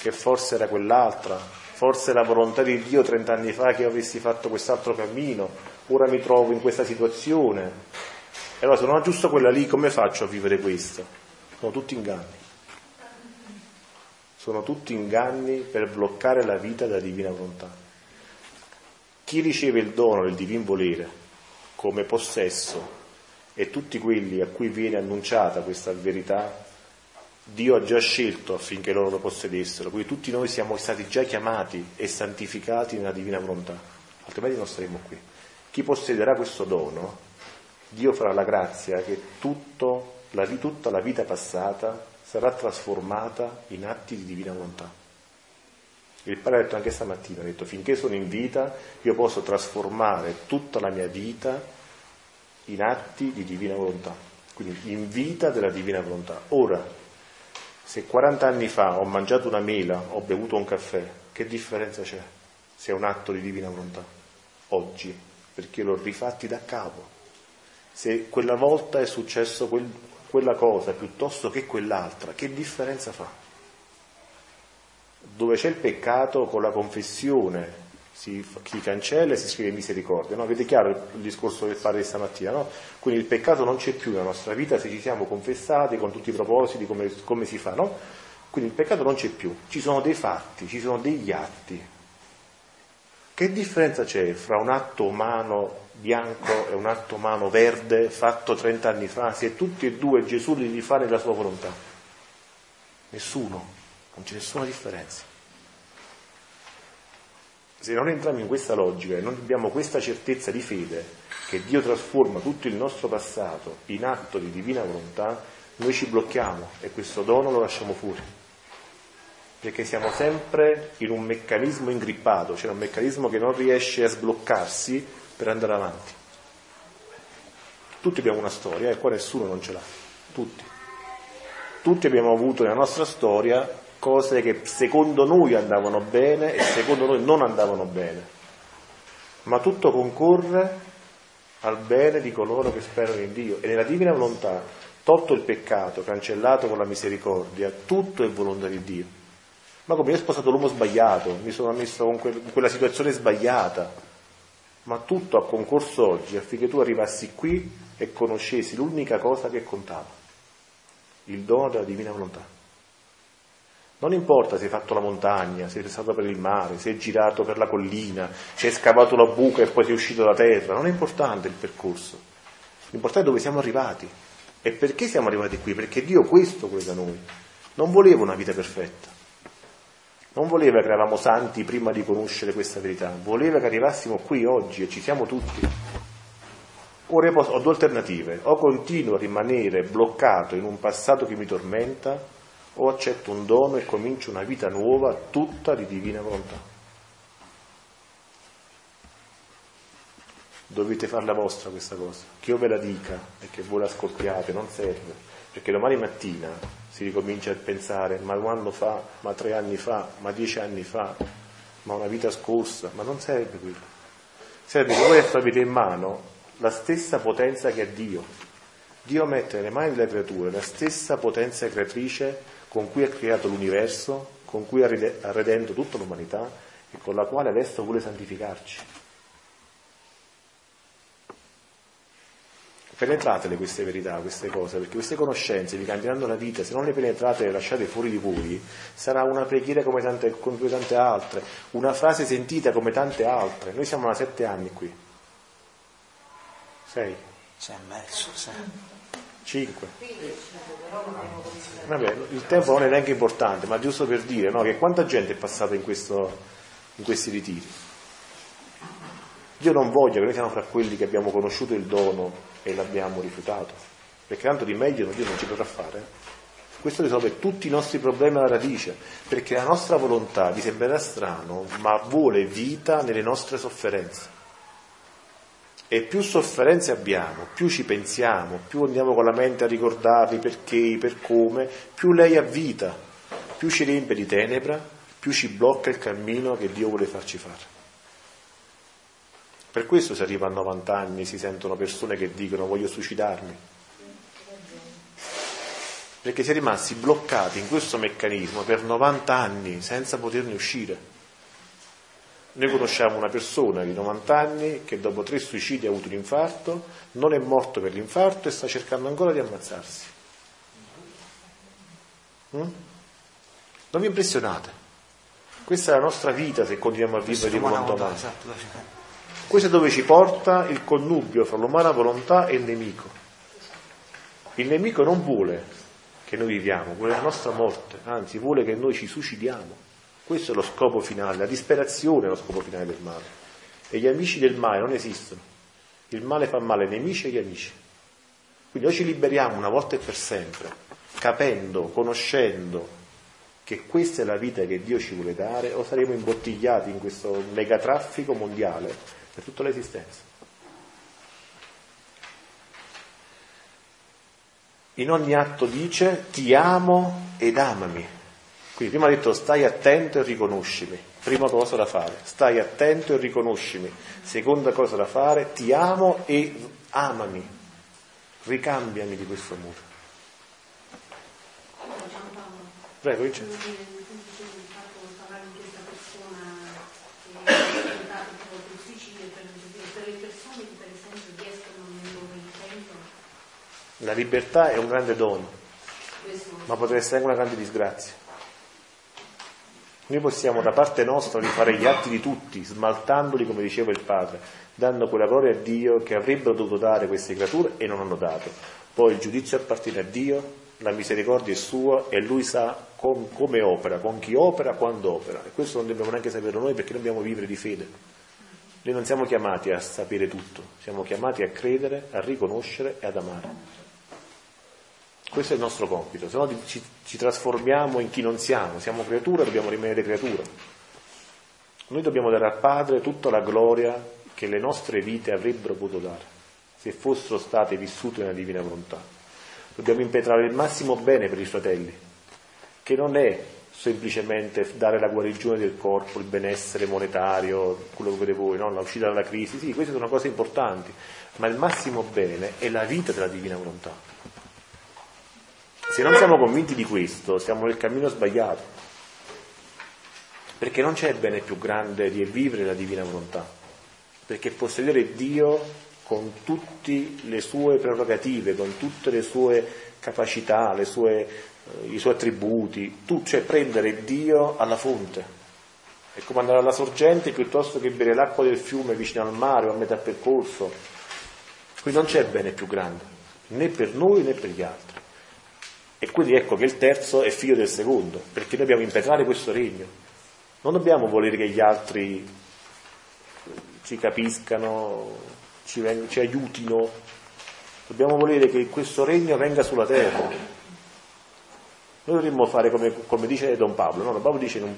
A: che forse era quell'altra, forse la volontà di Dio 30 anni fa che io avessi fatto quest'altro cammino, ora mi trovo in questa situazione. E allora se non ho giusto quella lì, come faccio a vivere questo? Sono tutti inganni. Sono tutti inganni per bloccare la vita della divina volontà. Chi riceve il dono del divin volere come possesso e tutti quelli a cui viene annunciata questa verità, Dio ha già scelto affinché loro lo possedessero, quindi tutti noi siamo stati già chiamati e santificati nella divina volontà, altrimenti non saremmo qui. Chi possederà questo dono, Dio farà la grazia che tutto la, tutta la vita passata sarà trasformata in atti di divina volontà. Il padre ha detto anche stamattina, ha detto finché sono in vita io posso trasformare tutta la mia vita in atti di divina volontà, quindi in vita della divina volontà. Ora, se 40 anni fa ho mangiato una mela, ho bevuto un caffè, che differenza c'è se è un atto di divina volontà? Oggi, perché l'ho rifatti da capo. Se quella volta è successo quel, quella cosa piuttosto che quell'altra, che differenza fa? dove c'è il peccato con la confessione si, si cancella e si scrive misericordia. No? Avete chiaro il, discorso del padre stamattina? No? Quindi il peccato non c'è più nella nostra vita se ci siamo confessati con tutti i propositi, come, come si fa. No? Quindi il peccato non c'è più, ci sono dei fatti, ci sono degli atti. Che differenza c'è fra un atto umano bianco e un atto umano verde fatto 30 anni fa se tutti e due Gesù li rifà nella sua volontà? Nessuno non c'è nessuna differenza. Se non entriamo in questa logica e non abbiamo questa certezza di fede che Dio trasforma tutto il nostro passato in atto di divina volontà, noi ci blocchiamo e questo dono lo lasciamo fuori. Perché siamo sempre in un meccanismo ingrippato, cioè un meccanismo che non riesce a sbloccarsi per andare avanti. Tutti abbiamo una storia e qua nessuno non ce l'ha. Tutti. Tutti abbiamo avuto nella nostra storia cose che secondo noi andavano bene e secondo noi non andavano bene, ma tutto concorre al bene di coloro che sperano in Dio e nella divina volontà, tolto il peccato, cancellato con la misericordia, tutto è volontà di Dio. Ma come io ho sposato l'uomo sbagliato, mi sono messo con quella situazione sbagliata, ma tutto ha concorso oggi affinché tu arrivassi qui e conoscessi l'unica cosa che contava, il dono della divina volontà. Non importa se hai fatto la montagna, se sei stato per il mare, se hai girato per la collina, se hai scavato la buca e poi sei uscito dalla terra, non è importante il percorso. L'importante è dove siamo arrivati. E perché siamo arrivati qui? Perché Dio questo vuole da noi. Non voleva una vita perfetta. Non voleva che eravamo santi prima di conoscere questa verità. Voleva che arrivassimo qui oggi e ci siamo tutti. Ora ho due alternative. O continuo a rimanere bloccato in un passato che mi tormenta, o accetto un dono e comincio una vita nuova tutta di divina volontà. Dovete farla vostra questa cosa, che io ve la dica e che voi la scoppiate, non serve, perché domani mattina si ricomincia a pensare ma un anno fa, ma tre anni fa, ma dieci anni fa, ma una vita scorsa, ma non serve quello. Serve che voi avete in mano la stessa potenza che ha Dio. Dio mette nelle mani delle creature la stessa potenza creatrice con cui ha creato l'universo, con cui ha redento tutta l'umanità e con la quale adesso vuole santificarci. Penetratele queste verità, queste cose, perché queste conoscenze vi cambieranno la vita, se non le penetrate e le lasciate fuori di voi, sarà una preghiera come tante, come tante altre, una frase sentita come tante altre. Noi siamo da sette anni qui. Sei?
C: Sei mezzo, sei.
A: 5. Vabbè, il tempo non è neanche importante, ma giusto per dire no, che quanta gente è passata in, questo, in questi ritiri. Io non voglio che noi siamo fra quelli che abbiamo conosciuto il dono e l'abbiamo rifiutato, perché tanto di meglio Dio non ci potrà fare. Questo risolve tutti i nostri problemi alla radice, perché la nostra volontà, vi sembrerà strano, ma vuole vita nelle nostre sofferenze. E più sofferenze abbiamo, più ci pensiamo, più andiamo con la mente a ricordarli perché, per come, più lei ha vita, più ci riempie di tenebra, più ci blocca il cammino che Dio vuole farci fare. Per questo si arriva a 90 anni si sentono persone che dicono voglio suicidarmi. Perché si è rimasti bloccati in questo meccanismo per 90 anni senza poterne uscire. Noi conosciamo una persona di 90 anni che dopo tre suicidi ha avuto un infarto, non è morto per l'infarto e sta cercando ancora di ammazzarsi. Mm? Non vi impressionate? Questa è la nostra vita se continuiamo a vivere di momento avanti. Esatto, Questo è dove ci porta il connubio fra l'umana volontà e il nemico. Il nemico non vuole che noi viviamo, vuole la nostra morte, anzi vuole che noi ci suicidiamo. Questo è lo scopo finale, la disperazione è lo scopo finale del male. E gli amici del male non esistono. Il male fa male ai nemici e agli amici. Quindi noi ci liberiamo una volta e per sempre, capendo, conoscendo che questa è la vita che Dio ci vuole dare o saremo imbottigliati in questo megatraffico mondiale per tutta l'esistenza. In ogni atto dice ti amo ed amami. Quindi prima ha detto stai attento e riconoscimi. Prima cosa da fare, stai attento e riconoscimi. Seconda cosa da fare, ti amo e amami. Ricambiami di questo amore. Prego, Vincenzo. La libertà è un grande dono, ma potrebbe essere anche una grande disgrazia. Noi possiamo da parte nostra rifare gli atti di tutti, smaltandoli come diceva il Padre, dando quella gloria a Dio che avrebbero dovuto dare queste creature e non hanno dato. Poi il giudizio appartiene a Dio, la misericordia è sua e lui sa com, come opera, con chi opera, quando opera. E questo non dobbiamo neanche sapere noi perché dobbiamo vivere di fede. Noi non siamo chiamati a sapere tutto, siamo chiamati a credere, a riconoscere e ad amare. Questo è il nostro compito, se no ci, ci trasformiamo in chi non siamo, siamo creature, dobbiamo rimanere creature. Noi dobbiamo dare al Padre tutta la gloria che le nostre vite avrebbero potuto dare, se fossero state vissute nella divina volontà. Dobbiamo impetrare il massimo bene per i fratelli, che non è semplicemente dare la guarigione del corpo, il benessere monetario, quello che vedete voi, no? l'uscita dalla crisi, sì, queste sono cose importanti, ma il massimo bene è la vita della divina volontà. Se non siamo convinti di questo, siamo nel cammino sbagliato, perché non c'è bene più grande di vivere la divina volontà, perché possedere Dio con tutte le sue prerogative, con tutte le sue capacità, le sue, eh, i suoi attributi, tu, cioè prendere Dio alla fonte. È come andare alla sorgente piuttosto che bere l'acqua del fiume vicino al mare o a metà percorso. Qui non c'è bene più grande, né per noi né per gli altri. E quindi ecco che il terzo è figlio del secondo, perché noi dobbiamo impetrare questo regno. Non dobbiamo volere che gli altri ci capiscano, ci, ci aiutino, dobbiamo volere che questo regno venga sulla terra. Noi dovremmo fare come, come dice Don Paolo, no? Don Paolo dice in un,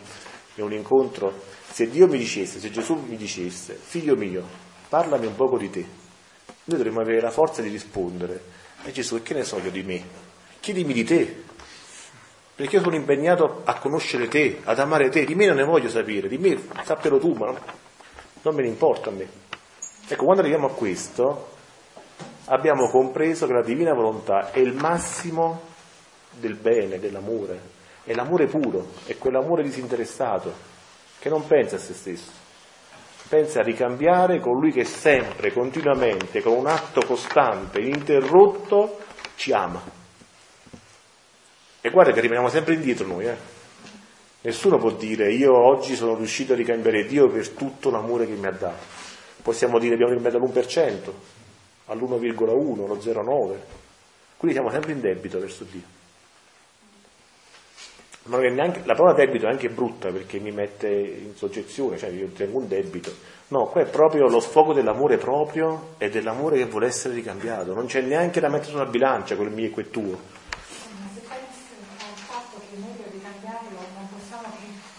A: in un incontro, se Dio mi dicesse, se Gesù mi dicesse, figlio mio, parlami un poco di te, noi dovremmo avere la forza di rispondere, e Gesù, che ne so io di me? Chiedimi di te, perché io sono impegnato a conoscere te, ad amare te, di me non ne voglio sapere, di me sappelo tu, ma non me ne importa a me. Ecco, quando arriviamo a questo, abbiamo compreso che la divina volontà è il massimo del bene, dell'amore, è l'amore puro, è quell'amore disinteressato, che non pensa a se stesso, pensa a ricambiare colui che sempre, continuamente, con un atto costante, ininterrotto, ci ama. E guarda che rimaniamo sempre indietro noi, eh? Nessuno può dire io oggi sono riuscito a ricambiare Dio per tutto l'amore che mi ha dato possiamo dire abbiamo rimediato all'1%, all'1,1, lo 0,9, quindi siamo sempre in debito verso Dio. Ma neanche, la parola debito è anche brutta perché mi mette in soggezione, cioè io tengo un debito. No, qua è proprio lo sfogo dell'amore proprio e dell'amore che vuole essere ricambiato. Non c'è neanche da mettere sulla bilancia quel mio e quel tuo.
F: Ma se pensi al fatto che noi per ricambiarlo non possiamo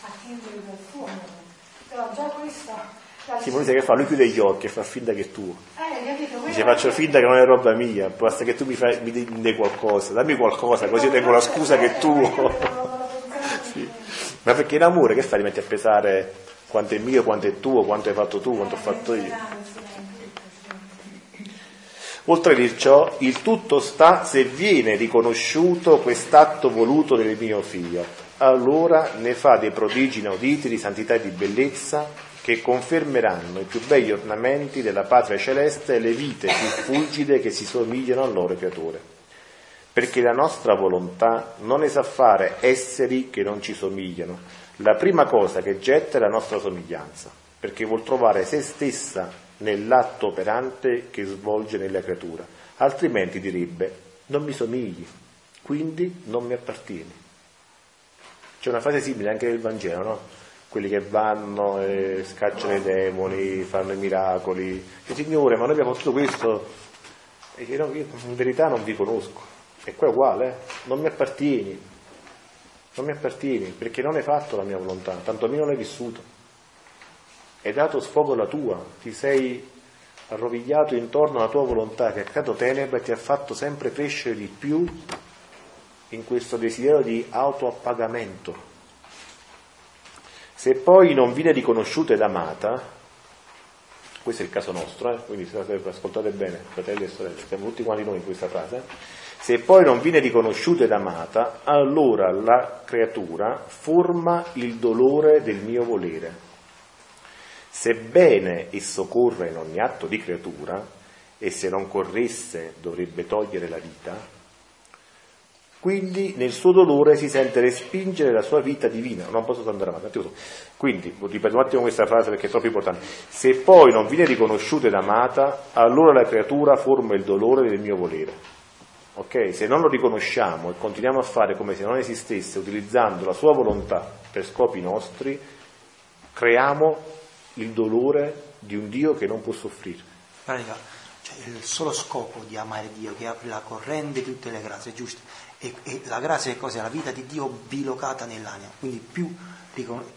F: attingere dal suo amore, però già questo
A: sai che fa? Lui chiude gli occhi e fa finta che è tuo.
F: Eh,
A: Dice faccio finta che non è roba mia, basta che tu mi, fai, mi dai qualcosa, dammi qualcosa, così tengo la scusa che è tuo. sì. Ma perché in amore che fai? Ti metti a pesare quanto è mio, quanto è tuo, quanto hai fatto tu, quanto ho fatto io. Oltre a ciò, il tutto sta se viene riconosciuto quest'atto voluto del mio figlio. Allora ne fa dei prodigi inauditi di santità e di bellezza che confermeranno i più begli ornamenti della patria celeste e le vite più fulgide che si somigliano al loro creatore. Perché la nostra volontà non ne sa fare esseri che non ci somigliano. La prima cosa che getta è la nostra somiglianza, perché vuol trovare se stessa nell'atto operante che svolge nella creatura, altrimenti direbbe non mi somigli, quindi non mi appartieni. C'è una frase simile anche nel Vangelo, no? Quelli che vanno e scacciano i demoni, fanno i miracoli. E Signore, ma noi abbiamo tutto questo e io in verità non vi conosco. E qua è uguale, eh? non mi appartieni. non mi appartieni perché non hai fatto la mia volontà, tantomeno l'hai vissuto. Hai dato sfogo alla tua, ti sei arrovigliato intorno alla tua volontà che ha creato tenebra e ti ha fatto sempre crescere di più in questo desiderio di autoappagamento. Se poi non viene riconosciuta ed amata, questo è il caso nostro, eh? quindi ascoltate bene, fratelli e sorelle, siamo tutti quanti noi in questa frase, se poi non viene riconosciuta ed amata, allora la creatura forma il dolore del mio volere. Sebbene esso corra in ogni atto di creatura, e se non corresse dovrebbe togliere la vita, quindi nel suo dolore si sente respingere la sua vita divina. Non posso andare avanti. Quindi, ripeto un attimo questa frase perché è troppo importante. Se poi non viene riconosciuta ed amata, allora la creatura forma il dolore del mio volere. Okay? Se non lo riconosciamo e continuiamo a fare come se non esistesse, utilizzando la sua volontà per scopi nostri, creiamo il dolore di un Dio che non può soffrire.
C: Pratica, cioè il solo scopo di amare Dio che apre la corrente di tutte le grazie, giusto? E, e la grazia è cosa? La vita di Dio bilocata nell'anima. Quindi più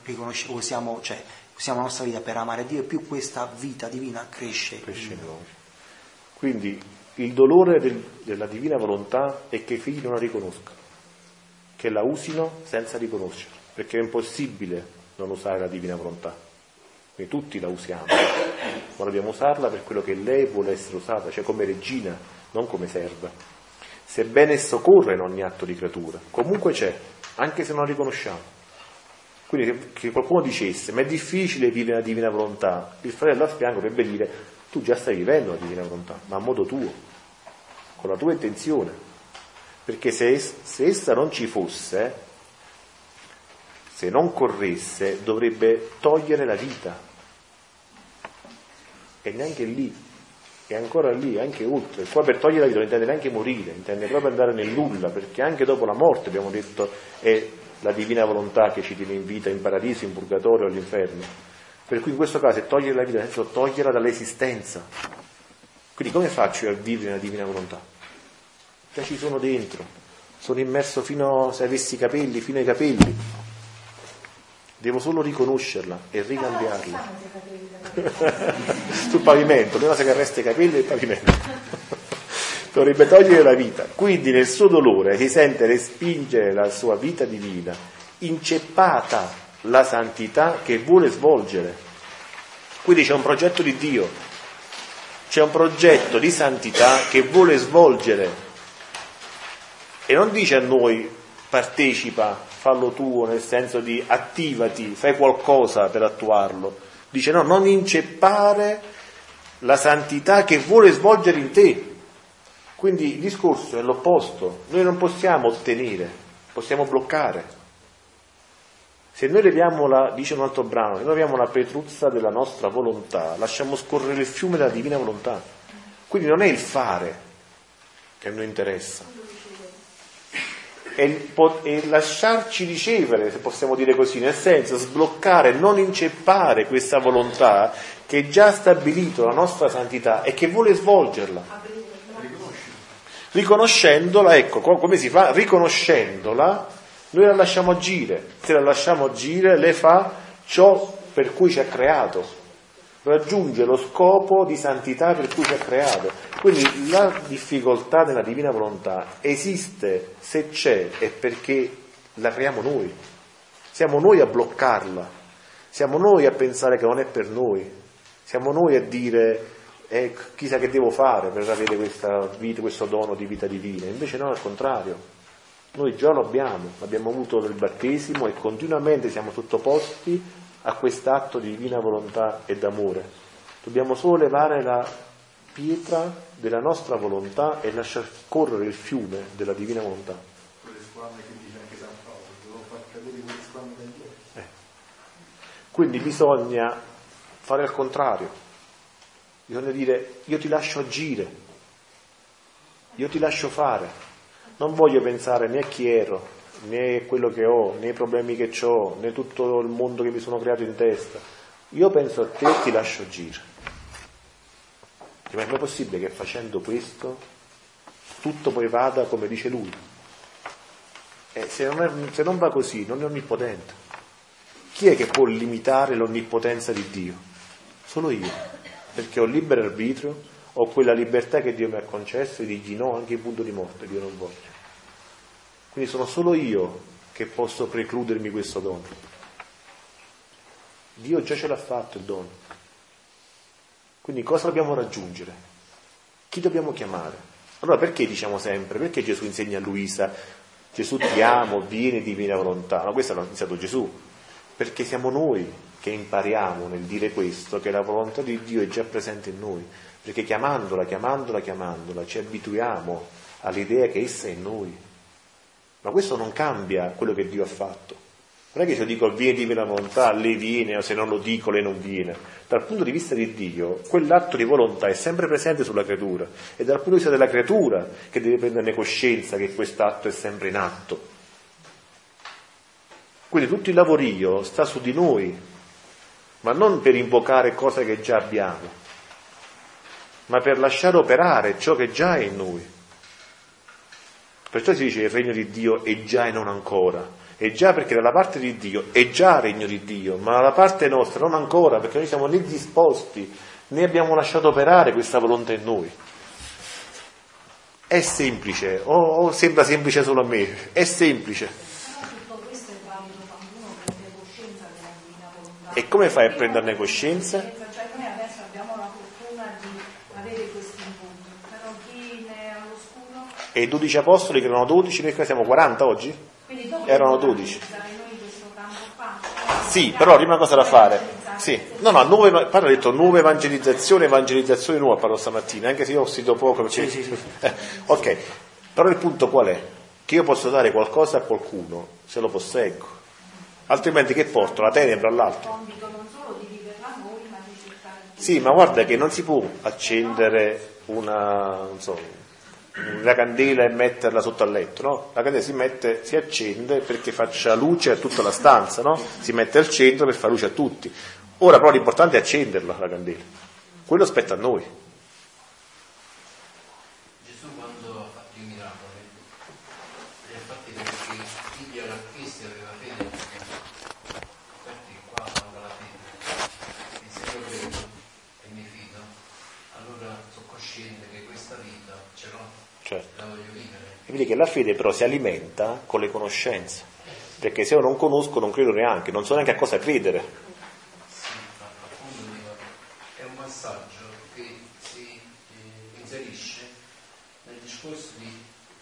C: riconosciamo, usiamo, cioè, usiamo la nostra vita per amare Dio, più questa vita divina cresce.
A: cresce. Quindi il dolore del, della divina volontà è che i figli non la riconoscano, che la usino senza riconoscerla, perché è impossibile non usare la divina volontà. Noi tutti la usiamo, ma dobbiamo usarla per quello che lei vuole essere usata, cioè come regina, non come serva. Sebbene esso corre in ogni atto di creatura, comunque c'è, anche se non riconosciamo. Quindi che qualcuno dicesse, ma è difficile vivere la divina volontà, il fratello a fianco dovrebbe dire, tu già stai vivendo la divina volontà, ma a modo tuo, con la tua intenzione. Perché se, se essa non ci fosse, se non corresse, dovrebbe togliere la vita. E neanche lì, è ancora lì, anche oltre. Qua per togliere la vita non intende neanche morire, intende proprio andare nel nulla, perché anche dopo la morte, abbiamo detto, è la divina volontà che ci tiene in vita in paradiso, in purgatorio all'inferno. Per cui in questo caso è togliere la vita, nel senso toglierla dall'esistenza. Quindi come faccio io a vivere nella divina volontà? Già ci sono dentro, sono immerso fino, se avessi i capelli, fino ai capelli. Devo solo riconoscerla e ricambiarla. Sul pavimento, l'unica cosa che resta i capelli è il pavimento. Dovrebbe togliere la vita. Quindi nel suo dolore si sente respingere la sua vita divina, inceppata la santità che vuole svolgere. Quindi c'è un progetto di Dio, c'è un progetto di santità che vuole svolgere e non dice a noi partecipa, fallo tuo, nel senso di attivati, fai qualcosa per attuarlo. Dice no, non inceppare la santità che vuole svolgere in te. Quindi il discorso è l'opposto, noi non possiamo ottenere, possiamo bloccare. Se noi leviamo la, dice un altro brano, se noi leviamo la petruzza della nostra volontà, lasciamo scorrere il fiume della divina volontà. Quindi non è il fare che a noi interessa, il, è lasciarci ricevere, se possiamo dire così, nel senso sbloccare, non inceppare questa volontà che è già stabilito la nostra santità e che vuole svolgerla. Riconoscendola, ecco, come si fa? Riconoscendola noi la lasciamo agire, se la lasciamo agire, lei fa ciò per cui ci ha creato, raggiunge lo scopo di santità per cui ci ha creato. Quindi la difficoltà nella divina volontà esiste, se c'è, è perché la creiamo noi. Siamo noi a bloccarla, siamo noi a pensare che non è per noi, siamo noi a dire eh, chissà che devo fare per avere vita, questo dono di vita divina. Invece no, al contrario. Noi già lo abbiamo, l'abbiamo avuto nel battesimo e continuamente siamo sottoposti a quest'atto di divina volontà e d'amore. Dobbiamo solo levare la pietra della nostra volontà e lasciar correre il fiume della divina volontà. Eh. Quindi bisogna fare al contrario, bisogna dire io ti lascio agire, io ti lascio fare. Non voglio pensare né a chi ero, né quello che ho, né ai problemi che ho, né tutto il mondo che mi sono creato in testa. Io penso a te e ti lascio agire. Ma è possibile che facendo questo tutto poi vada come dice lui? E se non, è, se non va così, non è onnipotente. Chi è che può limitare l'onnipotenza di Dio? Solo io, perché ho libero arbitrio, ho quella libertà che Dio mi ha concesso e digli no anche in punto di morte, Dio non voglio. Quindi sono solo io che posso precludermi questo dono. Dio già ce l'ha fatto il dono. Quindi cosa dobbiamo raggiungere? Chi dobbiamo chiamare? Allora perché diciamo sempre? Perché Gesù insegna a Luisa, Gesù ti amo, vieni divina volontà? No, questo l'ha iniziato Gesù, perché siamo noi che impariamo nel dire questo, che la volontà di Dio è già presente in noi, perché chiamandola, chiamandola, chiamandola, ci abituiamo all'idea che essa è in noi. Ma questo non cambia quello che Dio ha fatto. Non è che io dico vieni divina volontà, lei viene, o se non lo dico lei non viene. Dal punto di vista di Dio, quell'atto di volontà è sempre presente sulla creatura. È dal punto di vista della creatura che deve prenderne coscienza che quest'atto è sempre in atto. Quindi tutto il lavorio sta su di noi, ma non per invocare cose che già abbiamo, ma per lasciare operare ciò che già è in noi. Perciò si dice il regno di Dio è già e non ancora è già perché dalla parte di Dio è già regno di Dio, ma dalla parte nostra non ancora, perché noi siamo né disposti né abbiamo lasciato operare questa volontà in noi. È semplice, o, o sembra semplice solo a me, è semplice. E come fai a prenderne coscienza?
F: Cioè noi adesso abbiamo la fortuna di avere questo incontro, però chi ne è all'oscuro?
A: E i dodici apostoli che erano dodici, noi siamo 40 oggi? Erano 12. Sì, però prima cosa da fare. Sì, no, no, nuove, parla ha detto nuova evangelizzazione, evangelizzazione nuova parlo stamattina, anche se io ho sentito poco. Cioè, sì, sì, sì. Eh, ok, però il punto qual è? Che io posso dare qualcosa a qualcuno se lo posseggo, altrimenti che porto? La tenebra all'altro. Sì, ma guarda che non si può accendere una, non so, la candela e metterla sotto al letto, no? La candela si mette, si accende perché faccia luce a tutta la stanza, no? Si mette al centro per fare luce a tutti. Ora però l'importante è accenderla la candela. Quello spetta a noi. E vedi che la fede però si alimenta con le conoscenze, perché se io non conosco non credo neanche, non so neanche a cosa credere.
E: È un passaggio che si eh, inserisce nel discorso di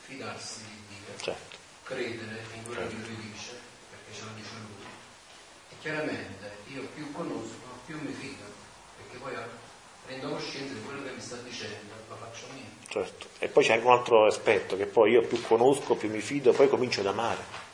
E: fidarsi di Dio, certo. credere in quello certo. che lui dice, perché ce lo dice lui. E chiaramente io più conosco, più mi fido, perché poi prendo coscienza di quello che mi sta dicendo, lo faccio mio.
A: Certo. E poi c'è anche un altro aspetto, che poi io più conosco, più mi fido, poi comincio ad amare.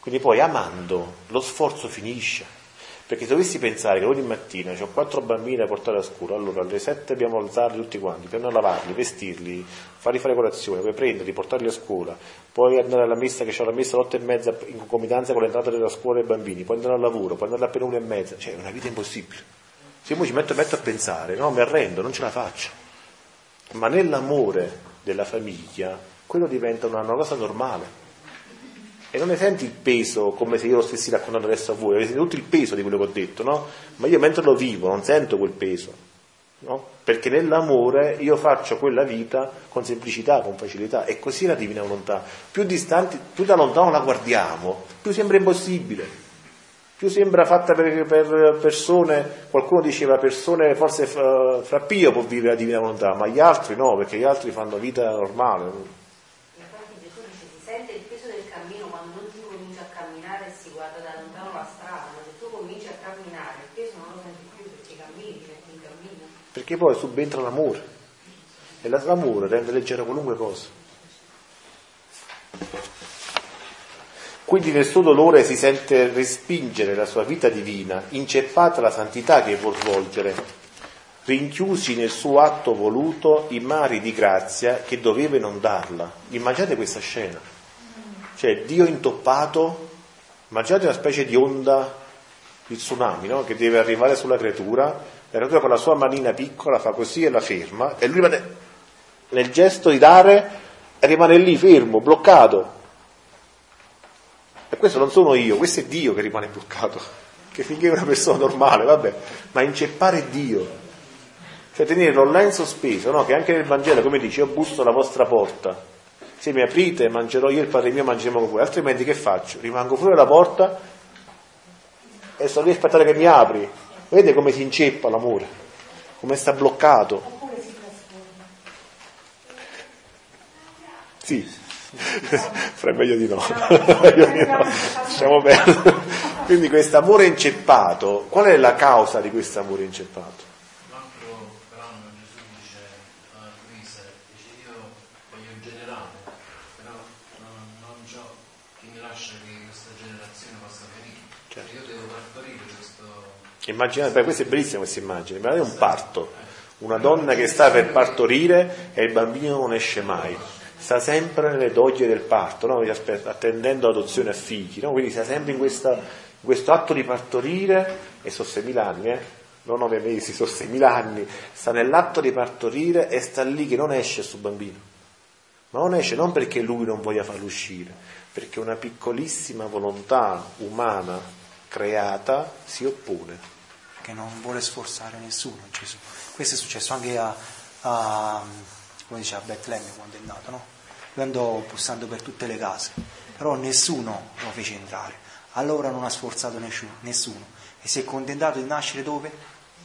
A: Quindi poi amando lo sforzo finisce. Perché se dovessi pensare che ogni mattina ho quattro bambini da portare a scuola, allora alle sette dobbiamo alzarli tutti quanti, a lavarli, vestirli, farli fare colazione, poi prenderli, portarli a scuola, poi andare alla messa che c'è la messa alle otto e mezza in concomitanza con l'entrata della scuola dei bambini, poi andare al lavoro, poi andare appena una e mezza, cioè è una vita impossibile. Se io ci metto, metto a pensare, no, mi arrendo, non ce la faccio. Ma nell'amore della famiglia, quello diventa una, una cosa normale. E non ne senti il peso come se io lo stessi raccontando adesso a voi, avete tutto il peso di quello che ho detto, no? Ma io mentre lo vivo non sento quel peso, no? Perché nell'amore io faccio quella vita con semplicità, con facilità, e così la divina volontà. Più distanti, più da lontano la guardiamo, più sembra impossibile più sembra fatta per, per, persone, qualcuno diceva persone, forse fra, fra Pio può vivere la divina volontà, ma gli altri no, perché gli altri fanno vita normale.
D: Infatti Gesù dice si sente il peso del cammino quando non si comincia a camminare e si guarda da lontano la strada, ma se tu cominci a camminare il peso non lo senti più perché cammini, perché in cammino.
A: Perché poi subentra l'amore e l'amore rende leggera qualunque cosa. Quindi nel suo dolore si sente respingere la sua vita divina, inceppata la santità che può svolgere, rinchiusi nel suo atto voluto i mari di grazia che doveva inondarla. Immaginate questa scena, cioè Dio intoppato, immaginate una specie di onda, il tsunami, no? che deve arrivare sulla creatura, la creatura con la sua manina piccola fa così e la ferma, e lui rimane, nel gesto di dare rimane lì fermo, bloccato, questo non sono io, questo è Dio che rimane bloccato, che finché è una persona normale, vabbè, ma inceppare Dio, cioè tenerlo là in sospeso, no? che anche nel Vangelo, come dice, io busso alla vostra porta, se mi aprite mangerò io e il Padre mio mangeremo con voi, altrimenti che faccio? Rimango fuori dalla porta e sto lì a aspettare che mi apri. Vedete come si inceppa l'amore, come sta bloccato. Sì, Fra meglio di no. meglio di no. Lasciamo perdere. Quindi questo amore inceppato, qual è la causa di questo amore inceppato? Immaginate, questo è bellissimo questa immagine, ma è un parto, una donna che sta per partorire e il bambino non esce mai, sta sempre nelle doglie del parto, no? attendendo l'adozione a figli, no? quindi sta sempre in, questa, in, questo atto di partorire, e sono 6.000 anni, eh? non 9 mesi, sono 6.000 anni, sta nell'atto di partorire e sta lì che non esce sul bambino, ma non esce non perché lui non voglia farlo uscire, perché una piccolissima volontà umana creata si oppone
C: che non vuole sforzare nessuno Gesù. Questo è successo anche a, a, come dice, a Betlemme quando è nato, no? Lui andò bussando per tutte le case, però nessuno lo fece entrare. Allora non ha sforzato nessuno e si è contentato di nascere dove?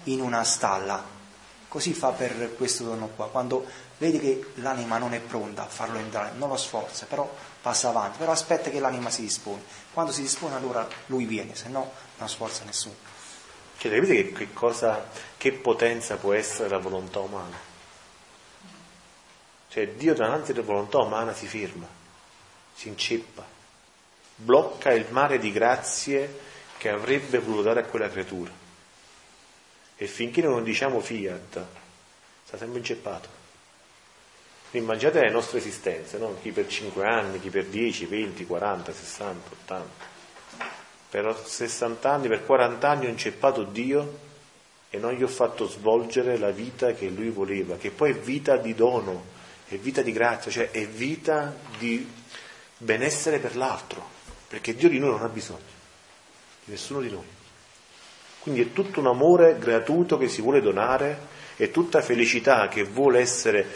C: In una stalla. Così fa per questo dono qua. Quando vede che l'anima non è pronta a farlo entrare, non lo sforza, però passa avanti, però aspetta che l'anima si dispone. Quando si dispone allora lui viene, se no non sforza nessuno.
A: Cioè, capite che, che, cosa, che potenza può essere la volontà umana? Cioè, Dio davanti alla volontà umana si ferma, si inceppa, blocca il mare di grazie che avrebbe voluto dare a quella creatura. E finché noi non diciamo fiat, sta sempre inceppato. Immaginate le nostre esistenze, no? chi per 5 anni, chi per 10, 20, 40, 60, 80 per 60 anni, per 40 anni ho inceppato Dio e non gli ho fatto svolgere la vita che lui voleva, che poi è vita di dono, è vita di grazia, cioè è vita di benessere per l'altro, perché Dio di noi non ha bisogno, di nessuno di noi. Quindi è tutto un amore gratuito che si vuole donare, è tutta felicità che vuole essere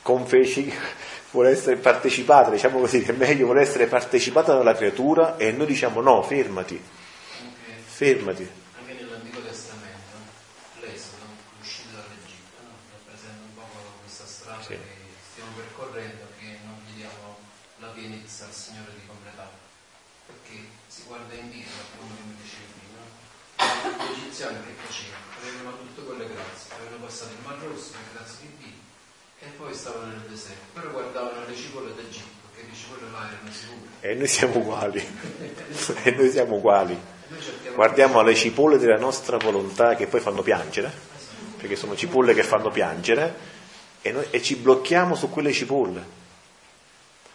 A: confeci, vuole essere partecipata, diciamo così, che è meglio, vuole essere partecipata dalla creatura e noi diciamo no, fermati, fermati.
E: Anche nell'Antico Testamento, l'Esodo, l'uscita dall'Egitto, no? rappresenta un po' questa strada sì. che stiamo percorrendo, che non chiediamo la pienezza al Signore di completare, perché si guarda indietro, mi dicevi prima, gli egiziani che facevano, avevano tutte quelle grazie, avevano passato il Mar Rosso per grazia di Dio e poi stavano nel deserto, però guardavano le cipolle d'Egitto, che le cipolle là erano sicure.
A: E noi siamo uguali, e noi siamo uguali. Guardiamo le cipolle della nostra volontà che poi fanno piangere, perché sono cipolle che fanno piangere, e, noi, e ci blocchiamo su quelle cipolle.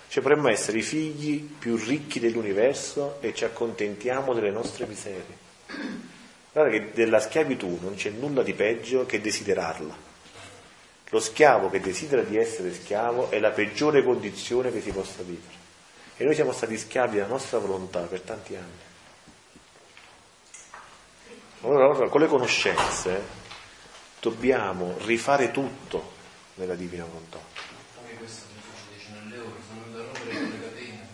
A: Cioè potremmo essere i figli più ricchi dell'universo e ci accontentiamo delle nostre miserie. Guarda che della schiavitù non c'è nulla di peggio che desiderarla. Lo schiavo che desidera di essere schiavo è la peggiore condizione che si possa vivere. E noi siamo stati schiavi della nostra volontà per tanti anni. Allora, con le conoscenze dobbiamo rifare tutto nella divina volontà.
E: Anche questo Gesù ci dice nelle ore, sono venuto a rompere le catene,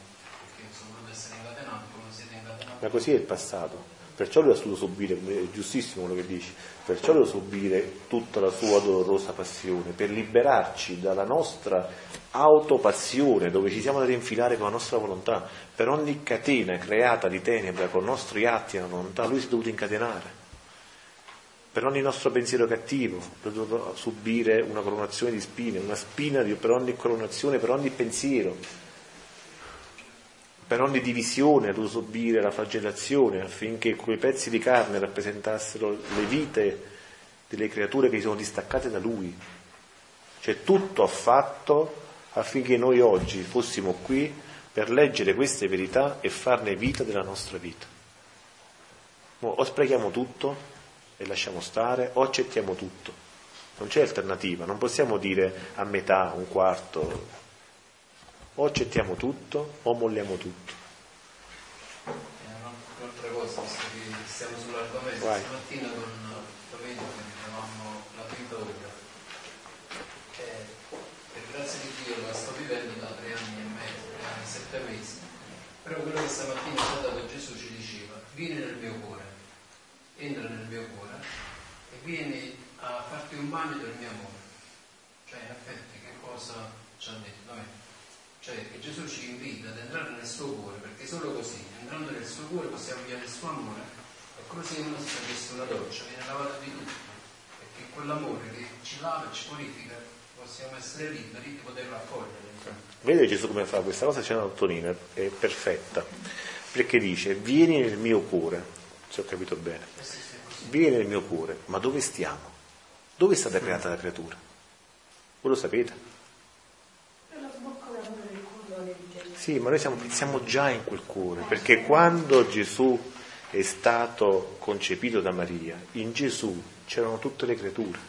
E: perché sono venuto essere incatenato come siete incatenati.
A: Ma così è il passato. Perciò lui ha dovuto subire, è giustissimo quello che dici, perciò deve subire tutta la sua dolorosa passione, per liberarci dalla nostra autopassione, dove ci siamo andati a infilare con la nostra volontà, per ogni catena creata di tenebra con i nostri atti e la volontà, lui si è dovuto incatenare. Per ogni nostro pensiero cattivo, ha dovuto subire una coronazione di spine, una spina per ogni coronazione, per ogni pensiero per ogni divisione dovuto subire la flagellazione affinché quei pezzi di carne rappresentassero le vite delle creature che si sono distaccate da lui. Cioè tutto ha fatto affinché noi oggi fossimo qui per leggere queste verità e farne vita della nostra vita. O sprechiamo tutto e lasciamo stare o accettiamo tutto. Non c'è alternativa, non possiamo dire a metà, un quarto, o accettiamo tutto o molliamo tutto.
E: cosa, visto che siamo sull'argomento. Vai. Stamattina con Domenico avevamo la ora. Eh, per grazia di Dio la sto vivendo da tre anni e mezzo, tre anni e sette mesi. Però quello che stamattina ha dato Gesù ci diceva, vieni nel mio cuore, entra nel mio cuore e vieni a farti un bagno del mio amore. Cioè in effetti che cosa ci ha detto? Noi cioè che Gesù ci invita ad entrare nel suo cuore, perché solo così, entrando nel suo cuore, possiamo vivere il suo amore. È come se uno si facesse una doccia, viene lavato di tutto, perché quell'amore che ci lava e ci purifica, possiamo essere liberi di poterlo accogliere.
A: Vede Gesù come fa questa cosa? C'è una dottrina, è perfetta, perché dice, vieni nel mio cuore, se ho capito bene, vieni nel mio cuore, ma dove stiamo? Dove è stata creata la creatura? Voi lo sapete? Sì, ma noi siamo, siamo già in quel cuore, perché quando Gesù è stato concepito da Maria, in Gesù c'erano tutte le creature.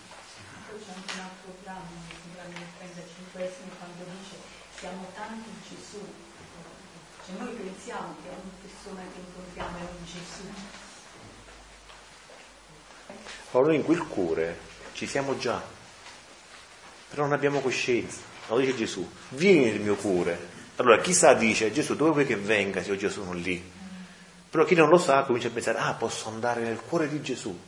F: Poi c'è anche un altro brano, il brano del 35 quando dice siamo tanti in Gesù. Cioè noi pensiamo che ogni persona che incontriamo è un Gesù.
A: Allora in quel cuore ci siamo già, però non abbiamo coscienza. Allora dice Gesù, vieni nel mio cuore, allora chissà dice Gesù dove vuoi che venga se io sono lì? Però chi non lo sa comincia a pensare, ah posso andare nel cuore di Gesù.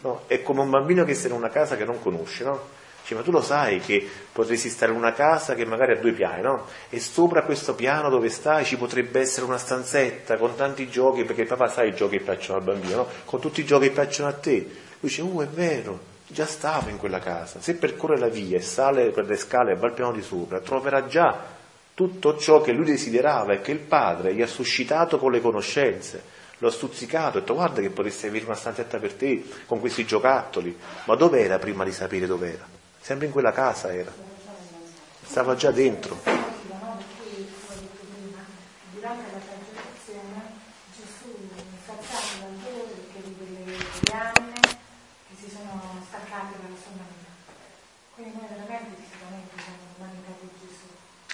A: No? È come un bambino che sta in una casa che non conosce, no? Dice, ma tu lo sai che potresti stare in una casa che magari ha due piani, no? E sopra questo piano dove stai ci potrebbe essere una stanzetta con tanti giochi, perché il papà sa i giochi che piacciono al bambino, no? Con tutti i giochi che piacciono a te. Lui dice, oh è vero, già stavo in quella casa. Se percorre la via e sale per le scale e va al piano di sopra, troverà già tutto ciò che lui desiderava e che il padre gli ha suscitato con le conoscenze. Lo ha stuzzicato, ha detto guarda che potresti avere una stanzetta per te con questi giocattoli. Ma dov'era prima di sapere dov'era? Sempre in quella casa era. Stava già dentro.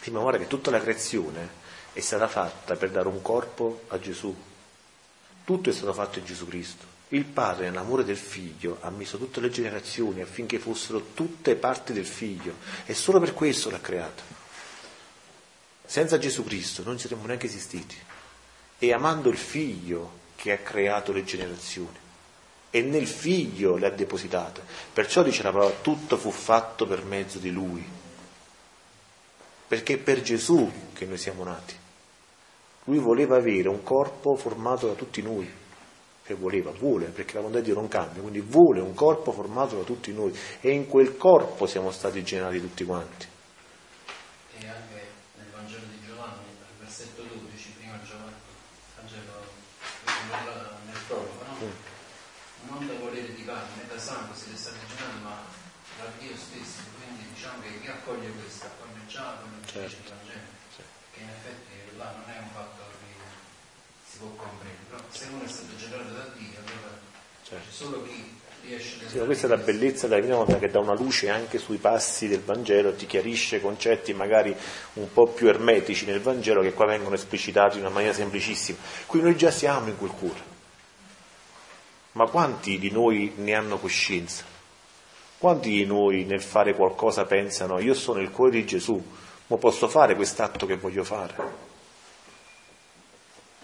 A: Sì, ma che tutta la creazione è stata fatta per dare un corpo a Gesù. Tutto è stato fatto in Gesù Cristo. Il Padre, nell'amore del Figlio, ha messo tutte le generazioni affinché fossero tutte parti del Figlio e solo per questo l'ha creato. Senza Gesù Cristo non saremmo neanche esistiti. E amando il Figlio che ha creato le generazioni e nel Figlio le ha depositate. Perciò dice la parola, tutto fu fatto per mezzo di Lui perché è per Gesù che noi siamo nati. Lui voleva avere un corpo formato da tutti noi, che voleva, vuole, perché la volontà di Dio non cambia, quindi vuole un corpo formato da tutti noi e in quel corpo siamo stati generati tutti quanti.
E: E anche nel Vangelo di Giovanni, al versetto 12, prima Giovanni, Vangelo nel prologo, no? Mm. Non da volere di carne da sangue siete stati generati, ma da Dio stesso. Quindi diciamo che chi accoglie questo già quello certo. Cioè, che in effetti là non è un fatto che si può comprendere, però se uno è stato generato da Dio, allora certo. c'è solo chi riesce a...
A: Sì, questa è la bellezza della Divina Volontà che dà una luce anche sui passi del Vangelo, ti chiarisce concetti magari un po' più ermetici nel Vangelo che qua vengono esplicitati in una maniera semplicissima. Qui noi già siamo in quel cuore. Ma quanti di noi ne hanno coscienza? Quanti di noi nel fare qualcosa pensano io sono il cuore di Gesù, ma posso fare quest'atto che voglio fare?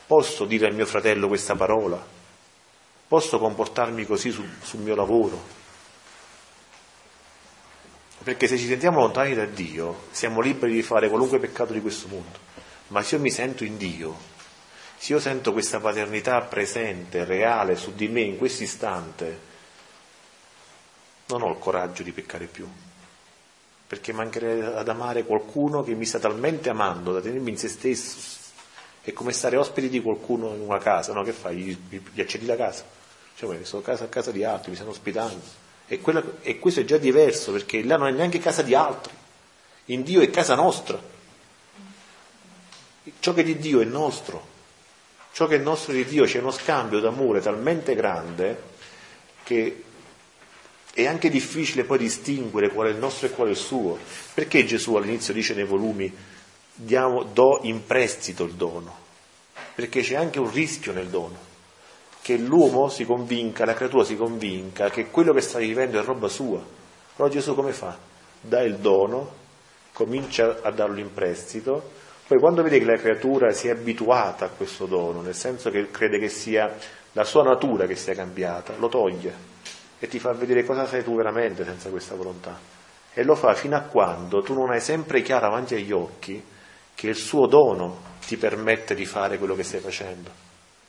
A: Posso dire al mio fratello questa parola? Posso comportarmi così sul, sul mio lavoro? Perché se ci sentiamo lontani da Dio, siamo liberi di fare qualunque peccato di questo mondo. Ma se io mi sento in Dio, se io sento questa paternità presente, reale su di me in questo istante, non ho il coraggio di peccare più, perché mancherei ad amare qualcuno che mi sta talmente amando da tenermi in se stesso. È come stare ospiti di qualcuno in una casa, no? Che fai? Gli, gli accendi la casa? Cioè, sono casa, a casa di altri, mi stanno ospitando. E, quella, e questo è già diverso, perché là non è neanche casa di altri. In Dio è casa nostra. Ciò che è di Dio è nostro. Ciò che è nostro di Dio c'è uno scambio d'amore talmente grande che è anche difficile poi distinguere qual è il nostro e qual è il suo. Perché Gesù all'inizio dice nei volumi diamo, do in prestito il dono? Perché c'è anche un rischio nel dono. che l'uomo si convinca, la creatura si convinca che quello che sta vivendo è roba sua. Allora Gesù come fa? Dà il dono, comincia a darlo in prestito, poi quando vede che la creatura si è abituata a questo dono, nel senso che crede che sia la sua natura che sia cambiata, lo toglie e ti fa vedere cosa sei tu veramente senza questa volontà. E lo fa fino a quando tu non hai sempre chiaro avanti agli occhi che il suo dono ti permette di fare quello che stai facendo.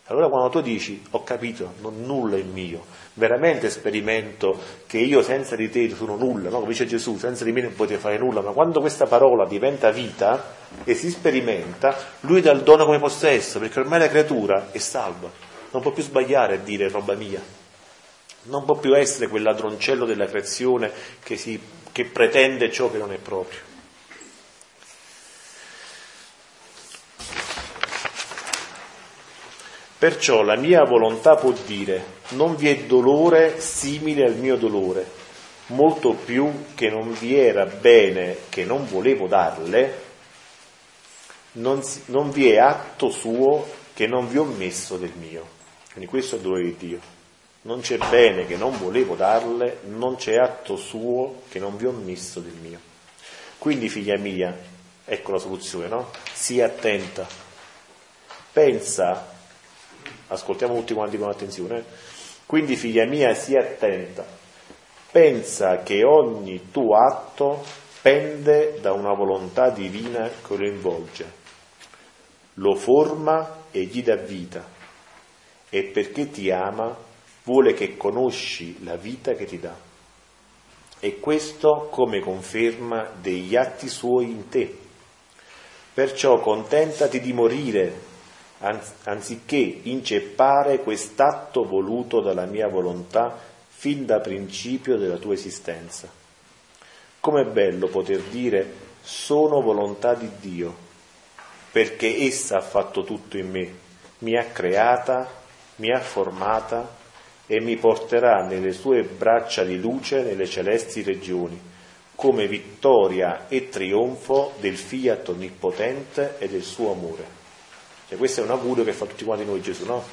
A: Allora quando tu dici ho capito, non nulla è mio, veramente sperimento che io senza di te sono nulla, no? come dice Gesù, senza di me non potete fare nulla, ma quando questa parola diventa vita e si sperimenta, lui dà il dono come possesso, perché ormai la creatura è salva, non può più sbagliare a dire roba mia, non può più essere quel ladroncello della creazione che, si, che pretende ciò che non è proprio. Perciò la mia volontà può dire non vi è dolore simile al mio dolore, molto più che non vi era bene che non volevo darle, non, non vi è atto suo che non vi ho messo del mio. Quindi questo è il dolore di Dio. Non c'è bene che non volevo darle, non c'è atto suo che non vi ho messo del mio. Quindi, figlia mia, ecco la soluzione, no? Sii attenta. Pensa ascoltiamo tutti quanti con attenzione. Quindi, figlia mia, sii attenta, pensa che ogni tuo atto pende da una volontà divina che lo involge, lo forma e gli dà vita, e perché ti ama vuole che conosci la vita che ti dà. E questo come conferma degli atti suoi in te. Perciò contentati di morire anziché inceppare quest'atto voluto dalla mia volontà fin da principio della tua esistenza. Com'è bello poter dire sono volontà di Dio, perché essa ha fatto tutto in me, mi ha creata, mi ha formata e mi porterà nelle sue braccia di luce nelle celesti regioni, come vittoria e trionfo del fiat onnipotente e del suo amore. Cioè, questo è un augurio che fa tutti quanti noi Gesù, no?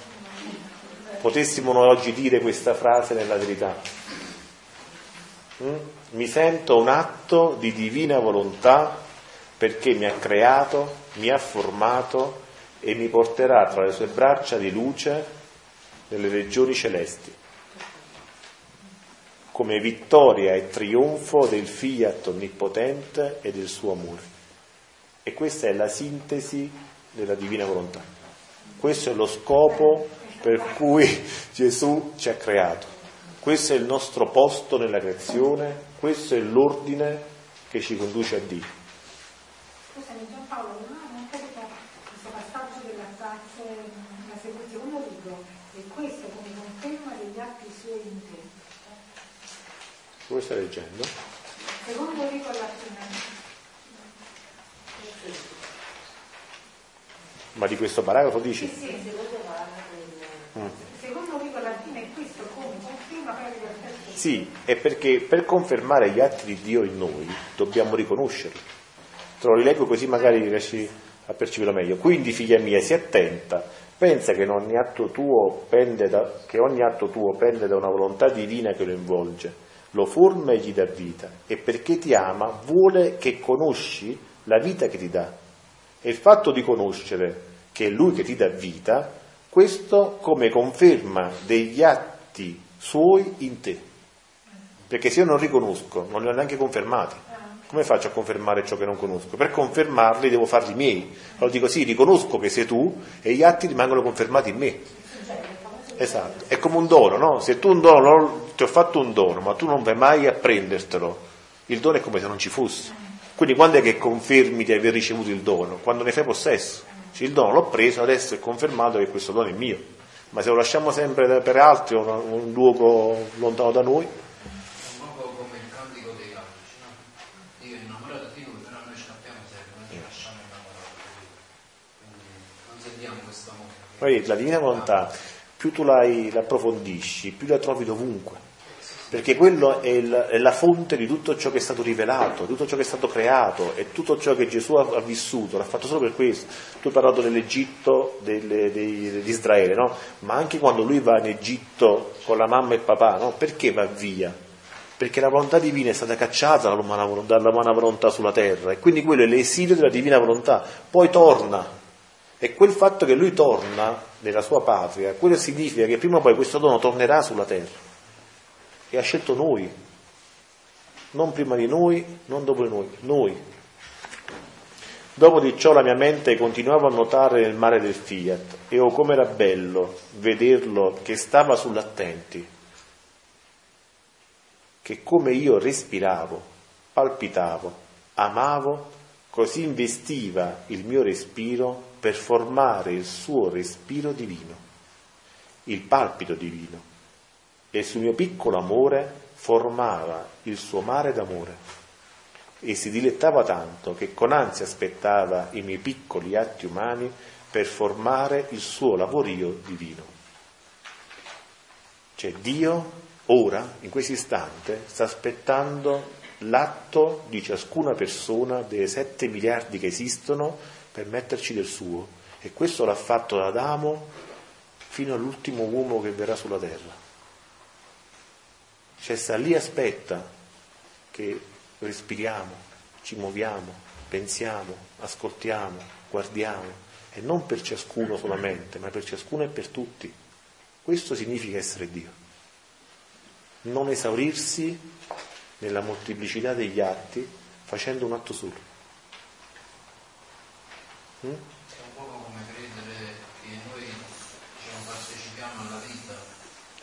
A: Potessimo noi oggi dire questa frase nella verità. Mm? Mi sento un atto di divina volontà perché mi ha creato, mi ha formato e mi porterà tra le sue braccia di luce nelle regioni celesti, come vittoria e trionfo del fiat onnipotente e del suo amore. E questa è la sintesi della divina volontà. Questo è lo scopo per cui Gesù ci ha creato. Questo è il nostro posto nella creazione, questo è l'ordine che ci conduce a Dio.
F: Scusami Giampaolo, non ho capito questo passaggio della frase, la secondo libro, e questo come conferma degli atti suoi in te.
A: Come stai leggendo?
F: Secondo libro alla fine.
A: Ma di questo paragrafo dici?
F: Sì, sì, secondo paragrafo. Mm. Secondo Vico Latino è questo come conferma
A: Sì, è perché per confermare gli atti di Dio in noi dobbiamo riconoscerli. Te lo rileggo così magari riesci a percepirlo meglio. Quindi, figlia mia, sii attenta, pensa che ogni atto tuo pende da, ogni atto tuo pende da una volontà divina che lo involge, lo forma e gli dà vita, e perché ti ama vuole che conosci la vita che ti dà e il fatto di conoscere che è Lui che ti dà vita, questo come conferma degli atti suoi in te. Perché se io non riconosco, non li ho neanche confermati, come faccio a confermare ciò che non conosco? Per confermarli devo farli miei. Allora dico sì, riconosco che sei tu e gli atti rimangono confermati in me. Esatto, è come un dono, no? Se tu un dono, ti ho fatto un dono, ma tu non vai mai a prendertelo, il dono è come se non ci fosse. Quindi quando è che confermi di aver ricevuto il dono? Quando ne fai possesso. Cioè, il dono l'ho preso, adesso è confermato che questo dono è mio. Ma se lo lasciamo sempre per altri o un luogo lontano da noi,
E: come il cantico dei cantici, no? Dio è innamorato di noi, però noi scappiamo sempre, non ci lasciamo innamorare Quindi non sentiamo questo amore.
A: La divina volontà, più tu l'approfondisci, più la trovi dovunque. perché quello è, il, è, la fonte di tutto ciò che è stato rivelato, di tutto ciò che è stato creato e tutto ciò che Gesù ha, ha vissuto, l'ha fatto solo per questo. Tu hai parlato dell'Egitto, delle, dei, di Israele, no? ma anche quando lui va in Egitto con la mamma e il papà, no? perché va via? Perché la volontà divina è stata cacciata dalla umana volontà sulla terra e quindi quello è l'esilio della divina volontà, poi torna. E quel fatto che lui torna nella sua patria, quello significa che prima o poi questo dono tornerà sulla terra e ha scelto noi, non prima di noi, non dopo di noi, noi. Dopo di ciò la mia mente continuava a nuotare nel mare del Fiat e oh com'era bello vederlo che stava sull'attenti, che come io respiravo, palpitavo, amavo, così investiva il mio respiro per formare il suo respiro divino, il palpito divino e sul mio piccolo amore formava il suo mare d'amore e si dilettava tanto che con ansia aspettava i miei piccoli atti umani per formare il suo lavorio divino. Cioè Dio ora, in questo istante, sta aspettando l'atto di ciascuna persona dei sette miliardi che esistono per metterci del suo. E questo l'ha fatto da Adamo fino all'ultimo uomo che verrà sulla terra. Cioè sta lì aspetta che respiriamo, ci muoviamo, pensiamo, ascoltiamo, guardiamo e non per ciascuno solamente, ma per ciascuno e per tutti. Questo significa essere Dio. Non esaurirsi nella molteplicità degli atti facendo un atto solo.
E: È un po' come credere che noi diciamo, partecipiamo alla vita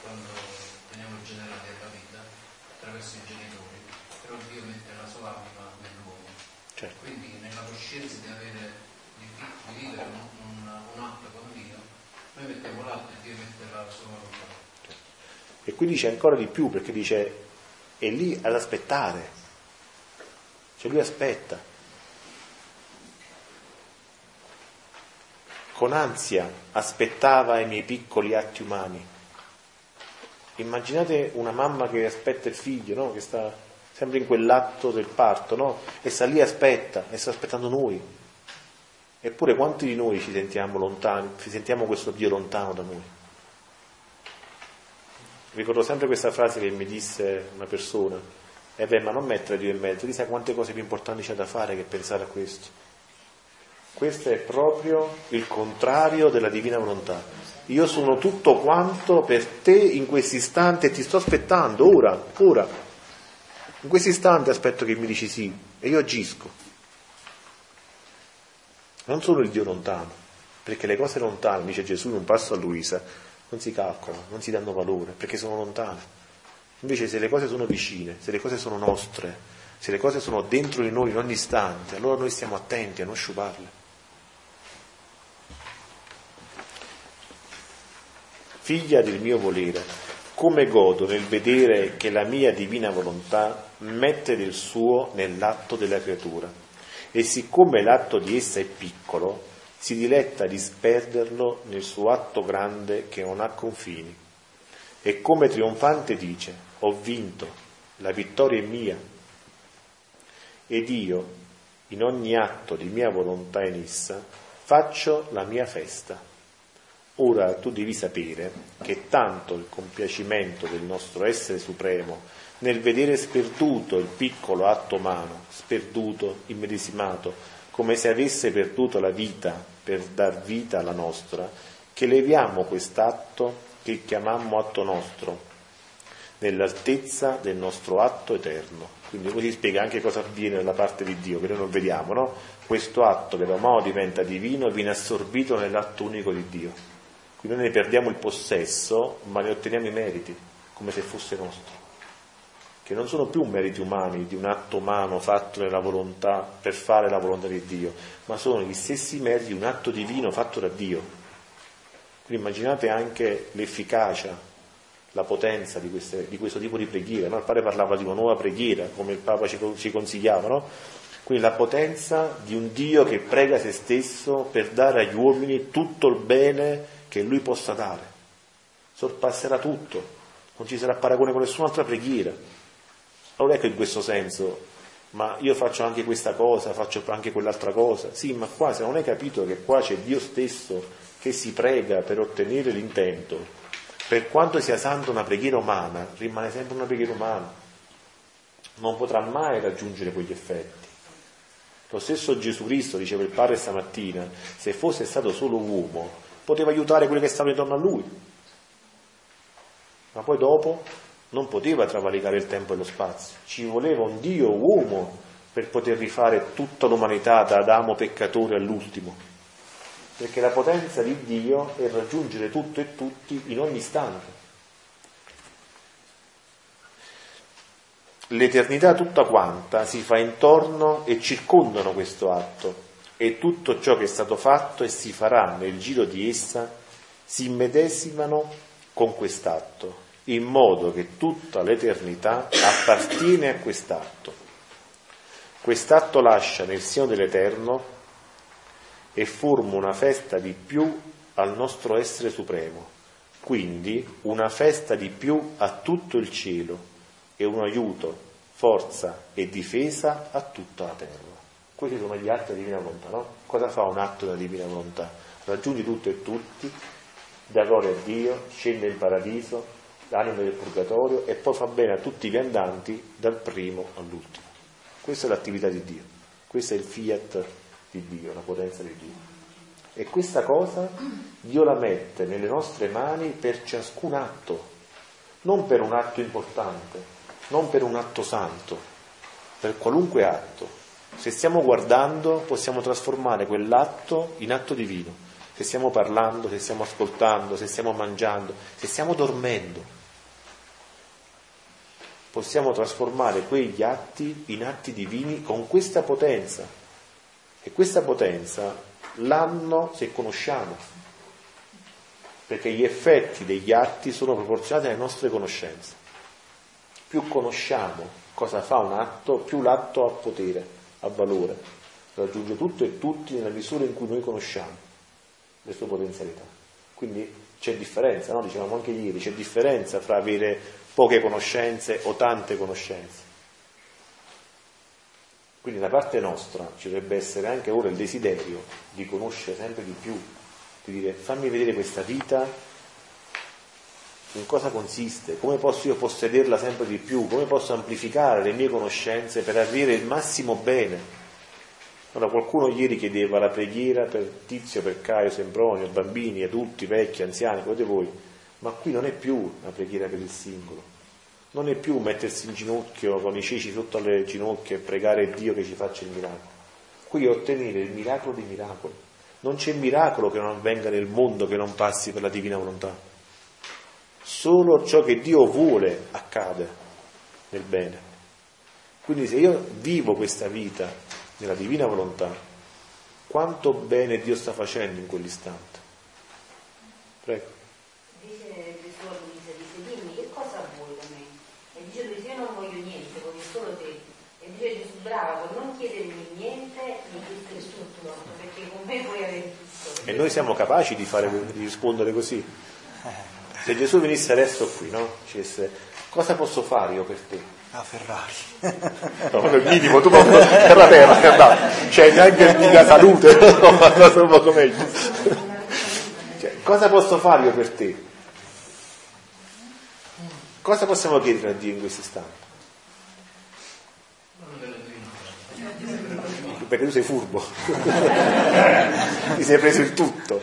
E: quando veniamo generati alla vita attraverso i genitori, però Dio mette la sua anima nell'uomo. Certo. Quindi nella coscienza di, avere, di, di vivere un, un, un, atto con Dio, noi mettiamo l'atto e Dio mette la sua volontà.
A: Certo. E qui dice ancora di più perché dice è lì ad aspettare, cioè lui aspetta. Con ansia aspettava i miei piccoli atti umani Immaginate una mamma che aspetta il figlio, no? che sta sempre in quell'atto del parto, no? e sta lì e aspetta, e sta aspettando noi. Eppure quanti di noi ci sentiamo lontani, ci sentiamo questo Dio lontano da noi? Ricordo sempre questa frase che mi disse una persona, e eh beh, ma non mettere Dio in mezzo, chissà quante cose più importanti c'è da fare che pensare a questo. Questo è proprio il contrario della divina volontà io sono tutto quanto per te in questo istante e ti sto aspettando, ora, ora. In questo istante aspetto che mi dici sì e io agisco. Non sono il Dio lontano, perché le cose lontane, dice Gesù in un passo a Luisa, non si calcolano, non si danno valore, perché sono lontane. Invece se le cose sono vicine, se le cose sono nostre, se le cose sono dentro di noi in ogni istante, allora noi stiamo attenti a non sciuparle. Figlia del mio volere, come godo nel vedere che la mia divina volontà mette del suo nell'atto della creatura. E siccome l'atto di essa è piccolo, si diletta di sperderlo nel suo atto grande che non ha confini. E come trionfante dice, ho vinto, la vittoria è mia. Ed io, in ogni atto di mia volontà in essa, faccio la mia festa Ora tu devi sapere che tanto il compiacimento del nostro essere supremo nel vedere sperduto il piccolo atto umano, sperduto, immedesimato, come se avesse perduto la vita per dar vita alla nostra, che leviamo quest'atto che chiamammo atto nostro, nell'altezza del nostro atto eterno. Quindi così spiega anche cosa avviene nella parte di Dio, che noi non vediamo, no? Questo atto che da uomo diventa divino viene assorbito nell'atto unico di Dio. Quindi noi ne perdiamo il possesso, ma ne otteniamo i meriti, come se fosse nostro. Che non sono più meriti umani di un atto umano fatto nella volontà per fare la volontà di Dio, ma sono gli stessi meriti di un atto divino fatto da Dio. Quindi immaginate anche l'efficacia, la potenza di, queste, di questo tipo di preghiera. No? Il padre parlava di una nuova preghiera, come il Papa ci, ci consigliava, no? Quindi la potenza di un Dio che prega se stesso per dare agli uomini tutto il bene che lui possa dare. Sorpasserà tutto, non ci sarà paragone con nessun'altra preghiera. Allora ecco in questo senso, ma io faccio anche questa cosa, faccio anche quell'altra cosa. Sì, ma qua se non hai capito che qua c'è Dio stesso che si prega per ottenere l'intento, per quanto sia santa una preghiera umana, rimane sempre una preghiera umana. Non potrà mai raggiungere quegli effetti. Lo stesso Gesù Cristo, diceva il Padre stamattina, se fosse stato solo uomo, poteva aiutare quelli che stavano intorno a lui. Ma poi dopo non poteva travalicare il tempo e lo spazio. Ci voleva un Dio uomo per poter rifare tutta l'umanità da Adamo peccatore all'ultimo. Perché la potenza di Dio è raggiungere tutto e tutti in ogni istante. l'eternità tutta quanta si fa intorno e circondano questo atto e tutto ciò che è stato fatto e si farà nel giro di essa si immedesimano con quest'atto, in modo che tutta l'eternità appartiene a quest'atto. Quest'atto lascia nel seno dell'Eterno e forma una festa di più al nostro essere supremo, quindi una festa di più a tutto il cielo e un aiuto, forza e difesa a tutta la terra. Questi sono gli atti della divina volontà, no? Cosa fa un atto della divina volontà? Raggiungi tutto e tutti, dà gloria a Dio, scende in paradiso, l'anima del purgatorio e poi fa bene a tutti i viandanti dal primo all'ultimo. Questa è l'attività di Dio, questo è il fiat di Dio, la potenza di Dio. E questa cosa Dio la mette nelle nostre mani per ciascun atto, non per un atto importante, non per un atto santo, per qualunque atto. Se stiamo guardando possiamo trasformare quell'atto in atto divino. Se stiamo parlando, se stiamo ascoltando, se stiamo mangiando, se stiamo dormendo, possiamo trasformare quegli atti in atti divini con questa potenza. E questa potenza l'hanno se conosciamo, perché gli effetti degli atti sono proporzionati alle nostre conoscenze più conosciamo cosa fa un atto, più l'atto ha potere, ha valore, raggiunge tutto e tutti nella misura in cui noi conosciamo le sue potenzialità. Quindi c'è differenza, no? dicevamo anche ieri, c'è differenza fra avere poche conoscenze o tante conoscenze. Quindi da parte nostra ci dovrebbe essere anche ora il desiderio di conoscere sempre di più, di dire fammi vedere questa vita in cosa consiste, come posso io possederla sempre di più, come posso amplificare le mie conoscenze per avere il massimo bene. Allora, qualcuno ieri chiedeva la preghiera per Tizio, per Caio, Sempronio, bambini, adulti, vecchi, anziani, potete voi, ma qui non è più la preghiera per il singolo, non è più mettersi in ginocchio con i ceci sotto le ginocchia e pregare Dio che ci faccia il miracolo. Qui è ottenere il miracolo dei miracoli. Non c'è miracolo che non avvenga nel mondo che non passi per la divina volontà. Solo ciò che Dio vuole accade nel bene. Quindi se io vivo questa vita nella divina volontà, quanto bene Dio sta facendo in quell'istante? Prego.
D: Dice Gesù a Luisa, dice dimmi che cosa vuoi da me? E dice Luisa io non voglio niente, voglio solo te. E dice Gesù bravo, non chiedermi niente, mi chiedere tutto, perché con me puoi avere tutto.
A: E noi siamo capaci di, fare, di rispondere così? Se Gesù venisse adesso qui, no? Dicesse, cosa posso fare io per te?
C: La Ferrari.
A: No, nel minimo, tu proprio per la terra, cioè neanche la salute, no, cosa un meglio. Cioè, cosa posso fare io per te? Cosa possiamo chiedere a Dio in questo istante? Perché tu sei furbo, ti sei preso il tutto.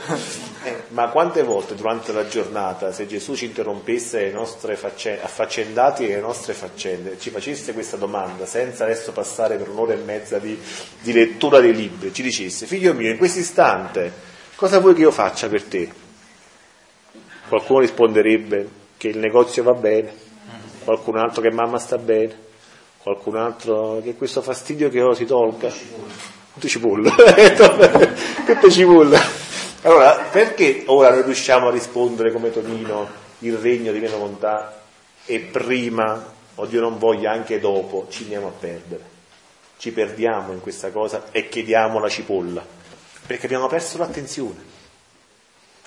A: Eh, ma quante volte durante la giornata, se Gesù ci interrompesse le nostre faccende, affaccendati le nostre faccende, ci facesse questa domanda, senza adesso passare per un'ora e mezza di, di lettura dei libri, ci dicesse, figlio mio, in questo istante, cosa vuoi che io faccia per te? Qualcuno risponderebbe che il negozio va bene, qualcun altro che mamma sta bene, qualcun altro che questo fastidio che ora si tolga. Tutto cipolla, tutto cipolla. Allora, perché ora noi riusciamo a rispondere come Tonino il regno di mia volontà e prima, o Dio non voglia, anche dopo, ci andiamo a perdere? Ci perdiamo in questa cosa e chiediamo la cipolla, perché abbiamo perso l'attenzione.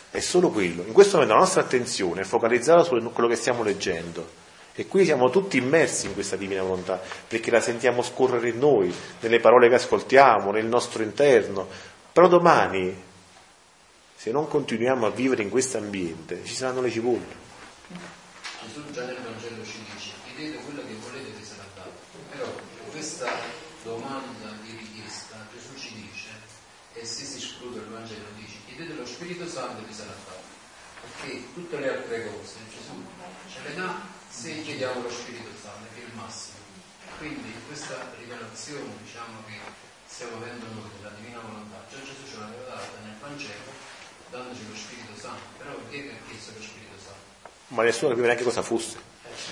A: È solo quello. In questo momento la nostra attenzione è focalizzata su quello che stiamo leggendo. E qui siamo tutti immersi in questa divina volontà, perché la sentiamo scorrere in noi, nelle parole che ascoltiamo, nel nostro interno. Però domani, se non continuiamo a vivere in questo ambiente, ci saranno le cipolle.
E: Gesù già nel Vangelo ci dice, chiedete quello che volete vi sarà dato. Però questa domanda di richiesta Gesù ci dice, e se si esclude il Vangelo dice, chiedete lo Spirito Santo e vi sarà dato. Perché tutte le altre cose Gesù ce le dà se chiediamo lo Spirito Santo, che è il massimo. Quindi questa rivelazione diciamo, che stiamo avendo noi della Divina Volontà, già Gesù ce l'aveva data nel Vangelo, dandoci lo Spirito Santo, però è che ha chiesto lo Spirito Santo?
A: Ma nessuno capiva neanche cosa fosse.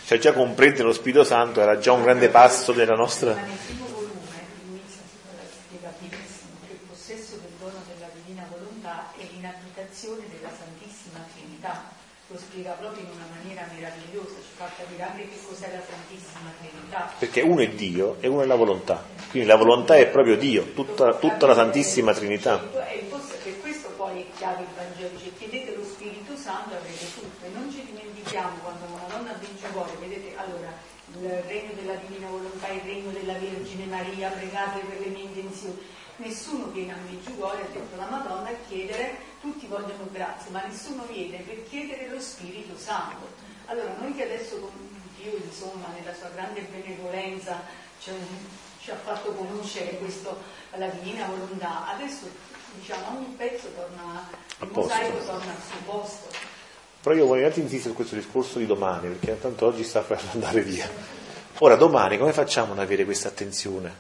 A: Cioè già comprendere lo Spirito Santo era già un grande passo nella nostra...
F: Ma nel primo volume inizia spiega benissimo che il possesso del dono della divina volontà è l'inabitazione della Santissima Trinità lo spiega proprio in una maniera meravigliosa, ci fa capire anche che cos'è la Santissima Trinità.
A: Perché uno è Dio e uno è la volontà. Quindi la volontà è proprio Dio, tutta, tutta la Santissima Trinità.
F: E per questo poi è chiaro il Vangelo, dice chiedete lo Spirito Santo avrete tutto. E non ci dimentichiamo quando una donna vince cuore, vedete, allora il regno della divina volontà, il regno della Vergine Maria, pregate per le mie intenzioni nessuno viene a Meggiugorje, ha detto la Madonna, a chiedere, tutti vogliono grazie, ma nessuno viene per chiedere lo Spirito Santo. Allora noi che adesso con Dio, insomma, nella sua grande benevolenza ci, ci ha fatto conoscere questo, la divina volontà, adesso diciamo ogni pezzo torna, il mosaico torna al suo posto.
A: Però io voglio insistere su questo discorso di domani, perché tanto oggi sta per andare via. Ora, domani come facciamo ad avere questa attenzione?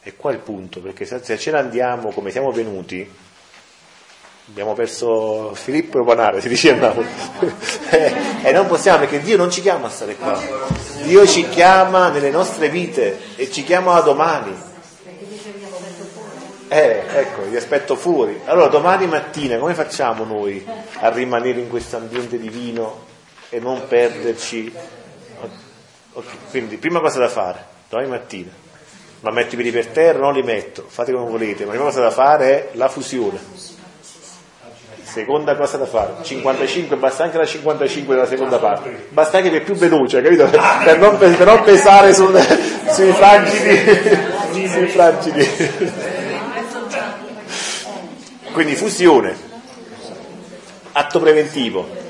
A: E qua è il punto, perché se ce ne andiamo come siamo venuti, abbiamo perso Filippo e Panare, si dice a Napoli, e non possiamo perché Dio non ci chiama a stare qua, Dio ci chiama nelle nostre vite e ci chiama a domani. Eh, ecco, vi aspetto fuori. Allora domani mattina come facciamo noi a rimanere in questo ambiente divino e non perderci? Quindi prima cosa da fare, domani mattina ma metto i piedi per terra, non li metto, fate come volete, ma la prima cosa da fare è la fusione. Seconda cosa da fare, 55, basta anche la 55 della seconda parte, basta anche che è più veloce, capito? Per non, per non pesare sul, sui fragili, sui fragili. Quindi fusione, atto preventivo.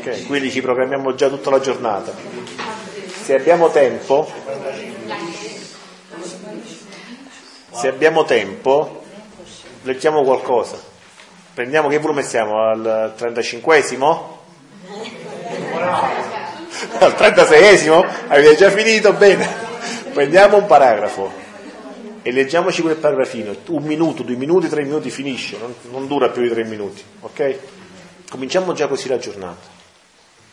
A: Okay, quindi ci programmiamo già tutta la giornata. Se abbiamo tempo, se abbiamo tempo, leggiamo qualcosa. Prendiamo che volume siamo? Al 35esimo? Al 36esimo? Avete già finito? Bene. Prendiamo un paragrafo e leggiamoci quel paragrafino. Un minuto, due minuti, tre minuti finisce, non, non dura più di tre minuti. Ok? Cominciamo già così la giornata.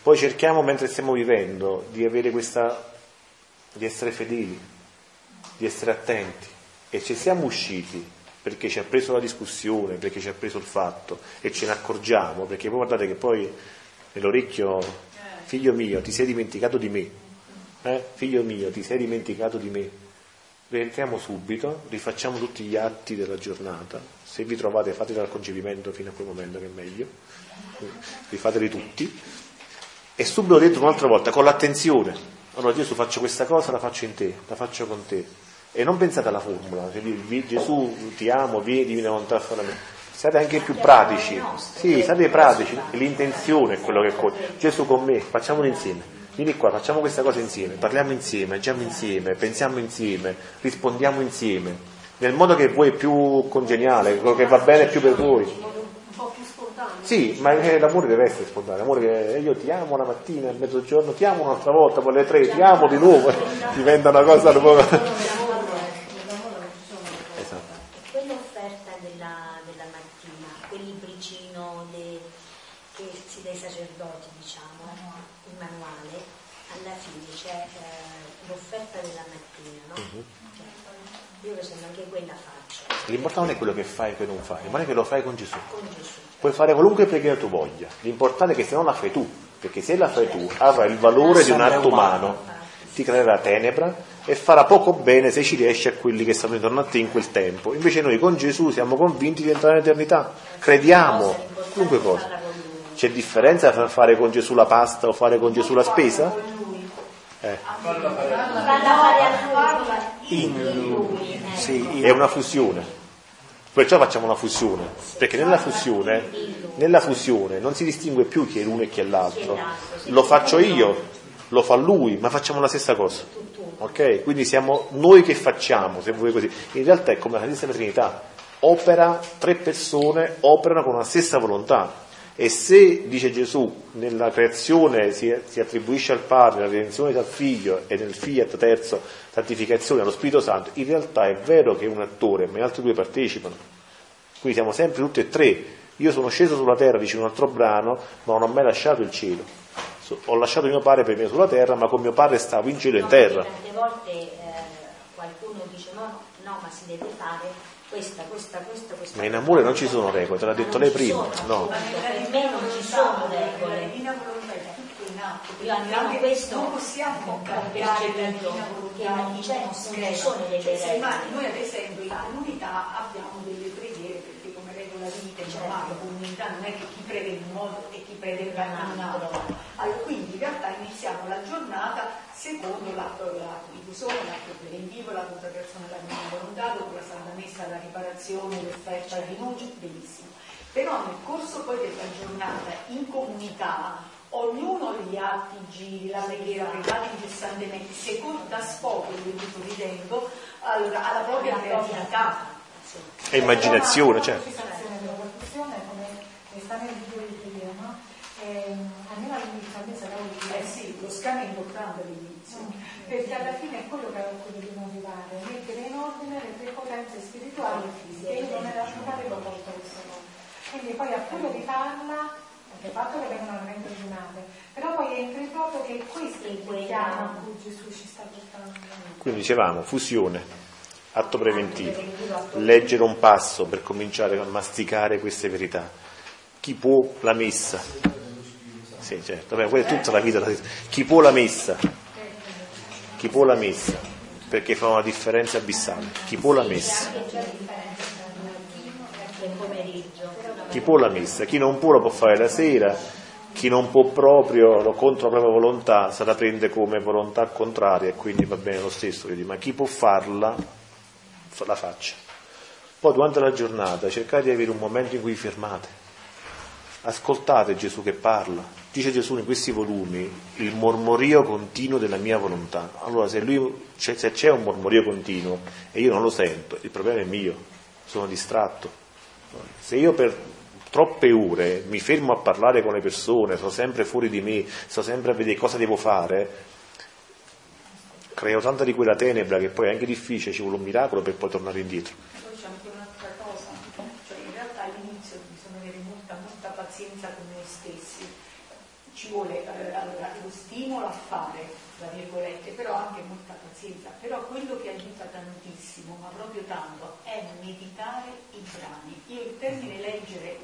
A: Poi cerchiamo mentre stiamo vivendo di avere questa, di essere fedeli, di essere attenti. E ci siamo usciti perché ci ha preso la discussione, perché ci ha preso il fatto e ce ne accorgiamo, perché poi guardate che poi nell'orecchio, figlio mio, ti sei dimenticato di me, eh? figlio mio, ti sei dimenticato di me. Rientriamo subito, rifacciamo tutti gli atti della giornata, se vi trovate fate dal concepimento fino a quel momento che è meglio, rifateli tutti, e subito dentro un'altra volta, con l'attenzione, allora Gesù faccio questa cosa, la faccio in te, la faccio con te, e non pensate alla formula, cioè Gesù ti amo, vieni, divina volontà fare me. Siate anche più pratici. Sì, siate pratici. L'intenzione è quello che conta. Gesù con me, facciamolo insieme. Vieni qua, facciamo questa cosa insieme, parliamo insieme, agiamo insieme, pensiamo insieme, rispondiamo insieme, nel modo che vuoi più congeniale, quello che va bene più per voi. Sì, ma l'amore deve essere spontaneo, l'amore io ti amo la mattina, a mezzogiorno, ti amo un'altra volta, poi alle tre, ti amo di nuovo, diventa una cosa un po'...
G: dei sacerdoti, diciamo, il manuale, alla fine c'è eh, l'offerta della mattina, no? Uh-huh. io per esempio anche quella faccio.
A: L'importante non è quello che fai e che non fai, ma è che lo fai con Gesù.
G: Con Gesù.
A: Puoi fare qualunque preghiera tu voglia, l'importante è che se non la fai tu, perché se la fai tu avrà il valore di un atto umano, ti creerà tenebra, e farà poco bene se ci riesce a quelli che stanno intorno a te in quel tempo. Invece noi con Gesù siamo convinti di entrare in eternità, crediamo, qualunque cosa. C'è differenza tra fare con Gesù la pasta o fare con Gesù la spesa? Eh. In lui. Sì, è una fusione. Perciò facciamo una fusione, perché nella fusione, nella fusione non si distingue più chi è l'uno e chi è l'altro. Lo faccio io, lo fa lui, ma facciamo la stessa cosa. Ok? Quindi siamo noi che facciamo, se vuoi così. In realtà è come la stessa Trinità. Opera, tre persone operano con la stessa volontà. E se, dice Gesù, nella creazione si, si attribuisce al Padre la redenzione dal Figlio e nel Fiat terzo santificazione allo Spirito Santo, in realtà è vero che è un attore, ma gli altri due partecipano. Quindi siamo sempre tutti e tre. Io sono sceso sulla terra, dice un altro brano, ma non ho mai lasciato il cielo ho lasciato mio padre per me sulla terra, ma con mio padre stavo in cielo e in terra.
G: Tante volte eh, qualcuno dice no, no, ma si deve fare questa, questa, questa, questa.
A: Ma in amore non ci sono regole, te l'ha detto lei prima.
G: No. Per me non ci sono regole. Almeno questo
F: non possiamo cambiare la divina volontà
G: non c'è, non ci sono delle regole.
F: Noi ad esempio in comunità abbiamo delle preghiere di vita in la comunità non è che chi prega in un modo e chi prega in un altro allora, quindi in realtà iniziamo la giornata secondo l'atto della diffusione, l'atto preventivo, la consacrazione della mia volontà, dopo la Santa Messa, la riparazione, l'offerta, il rinuncio, benissimo. Però nel corso poi della giornata in comunità ognuno degli atti, giri, la preghiera privata incessantemente, secondo da sfogo, io dico ridendo, allora, alla propria creatività.
A: E immaginazione, certo.
F: Eh, a. Eh scambio è importante all'inizio, perché alla fine è quello che ha quello di motivare, mettere in ordine le tue potenze spirituali e fisiche. Io non era fare lo no. Quindi poi a quello di farla, anche fatto che vengono veramente ordinate, però poi entri proprio che questo è il piano a cui Gesù ci sta portando.
A: Quindi dicevamo, fusione, atto preventivo, leggere un passo per cominciare a masticare queste verità. Chi può la messa? Sì, certo, Beh, quella è tutta la vita. Chi può la messa? Chi può la messa? Perché fa una differenza abissale. Chi può la messa? Chi può la messa? Chi non può la può fare la sera, chi non può proprio, lo contro la propria volontà, se la prende come volontà contraria e quindi va bene lo stesso, ma chi può farla, la faccia. Poi durante la giornata cercate di avere un momento in cui fermate, ascoltate Gesù che parla, dice Gesù in questi volumi, il mormorio continuo della mia volontà. Allora se, lui, se c'è un mormorio continuo e io non lo sento, il problema è mio, sono distratto. Se io per troppe ore mi fermo a parlare con le persone, sono sempre fuori di me, sto sempre a vedere cosa devo fare, creo tanta di quella tenebra che poi è anche difficile, ci vuole un miracolo per poi tornare indietro.
F: Poi c'è anche un'altra cosa, cioè in realtà all'inizio bisogna avere molta, molta pazienza con noi stessi ci vuole eh, allora, lo stimolo a fare, tra virgolette, però anche molta pazienza. Però quello che aiuta tantissimo, ma proprio tanto, è meditare i brani. Io il termine leggere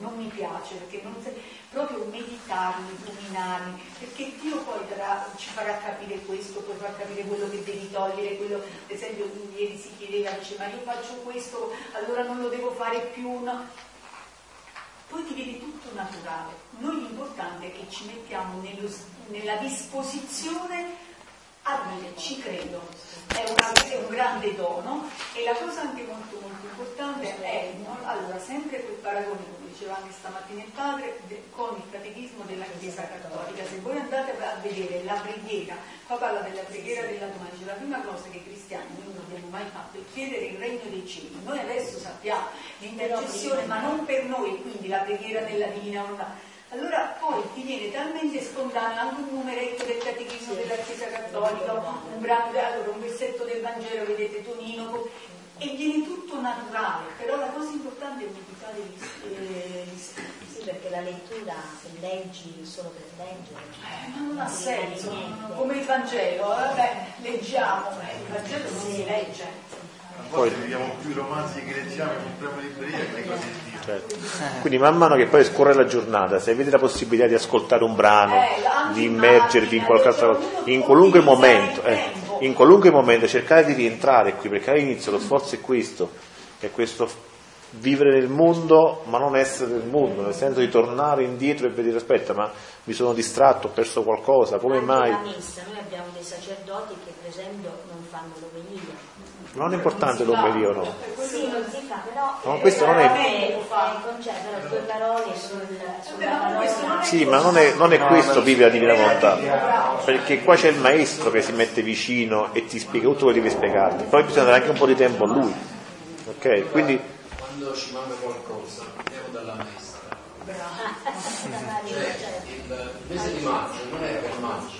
F: non mi piace, perché non se, proprio meditarli, ruminarli, perché Dio poi darà, ci farà capire questo, poi farà capire quello che devi togliere, quello, ad esempio ieri si chiedeva, dice ma io faccio questo, allora non lo devo fare più, no? poi ti viene tutto naturale. Noi l'importante è che ci mettiamo nello, nella disposizione a dire ci credo, è, una, è, un grande dono e la cosa anche molto molto importante è, no? allora, sempre quel paragone, diceva anche stamattina il padre, con il catechismo della Chiesa Cattolica, se voi andate a vedere la preghiera, qua parla della preghiera della domani, la prima cosa che i cristiani noi non abbiamo mai fatto è chiedere il regno dei cieli, noi adesso sappiamo l'intercessione, ma non per noi, quindi la preghiera della divina volontà. Allora poi ti viene talmente spontaneo anche un numeretto del catechismo della Chiesa Cattolica, un brano, allora un versetto del Vangelo, vedete Tonino, e viene tutto naturale, però la cosa importante è meditare gli, eh, gli
G: Sì, perché la lettura, se leggi solo per leggere,
F: eh, ma non ha senso, come il Vangelo, eh, vabbè, leggiamo, eh, il Vangelo non si legge.
B: Poi viviamo più romanzi che leggiamo, compriamo libreria che le cose di Dio.
A: Certo. Quindi man mano che poi scorre la giornata, se avete la possibilità di ascoltare un brano,
F: eh,
A: di immergervi in qualche altra cosa, in qualunque momento, eh, in qualunque momento cercare di rientrare qui, perché all'inizio lo sforzo è questo, è questo vivere nel mondo ma non essere nel mondo, nel senso di tornare indietro e vedere, aspetta, ma mi sono distratto, ho perso qualcosa, come mai?
G: La messa, noi abbiamo dei sacerdoti che per esempio non fanno l'omelia.
A: Non è importante l'omelia o no.
G: Sì, non si fa, però...
A: No, questo non è-. Sì, ma non è, non è questo vivere la divina volontà, perché qua c'è il maestro che si mette vicino e ti spiega tutto quello che devi spiegarti, poi bisogna dare anche un po' di tempo a lui, ok? Quindi
E: Quando ci manca qualcosa, andiamo dalla maestra. Cioè, il mese di maggio non è per maggio,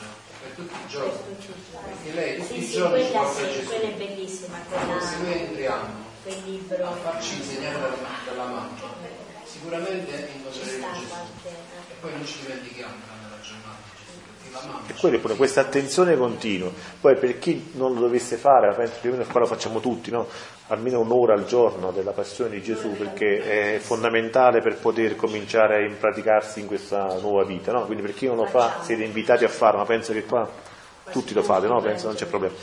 E: tutti i giorni. Perché lei tutti i giorni ci
G: quella
E: porta
G: sì,
E: Gesù.
G: quella è bellissima,
E: Allora, se
G: quella,
E: noi entriamo
G: quel
E: a
G: libro
E: farci insegnare dalla, dalla mamma, sicuramente incontreremo Gesù.
G: eh.
E: E poi non ci dimentichiamo nella giornata di Gesù, la
A: E quello è pure questa attenzione continua. Poi per chi non lo dovesse fare, penso più o meno qua lo facciamo tutti, no? almeno un'ora al giorno della passione di Gesù, perché è fondamentale per poter cominciare a impraticarsi in questa nuova vita. No? Quindi per chi non lo fa siete invitati a farlo, ma penso che qua tutti lo fate, no? penso non c'è problema.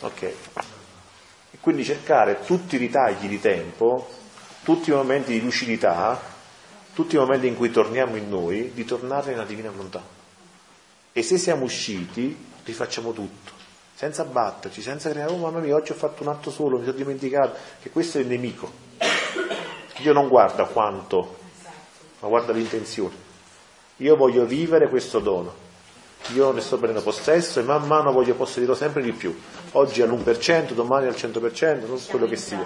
A: Ok. E quindi cercare tutti i ritagli di tempo, tutti i momenti di lucidità, tutti i momenti in cui torniamo in noi, di tornare nella divina volontà. E se siamo usciti, rifacciamo tutto, senza batterci, senza creare, oh mamma mia, oggi ho fatto un atto solo, mi sono dimenticato, che questo è il nemico. Dio non guarda quanto, ma guarda l'intenzione. Io voglio vivere questo dono. Io ne sto prendendo possesso e man mano voglio possedere sempre di più. Oggi all'1%, domani al 100%, non so quello che sia.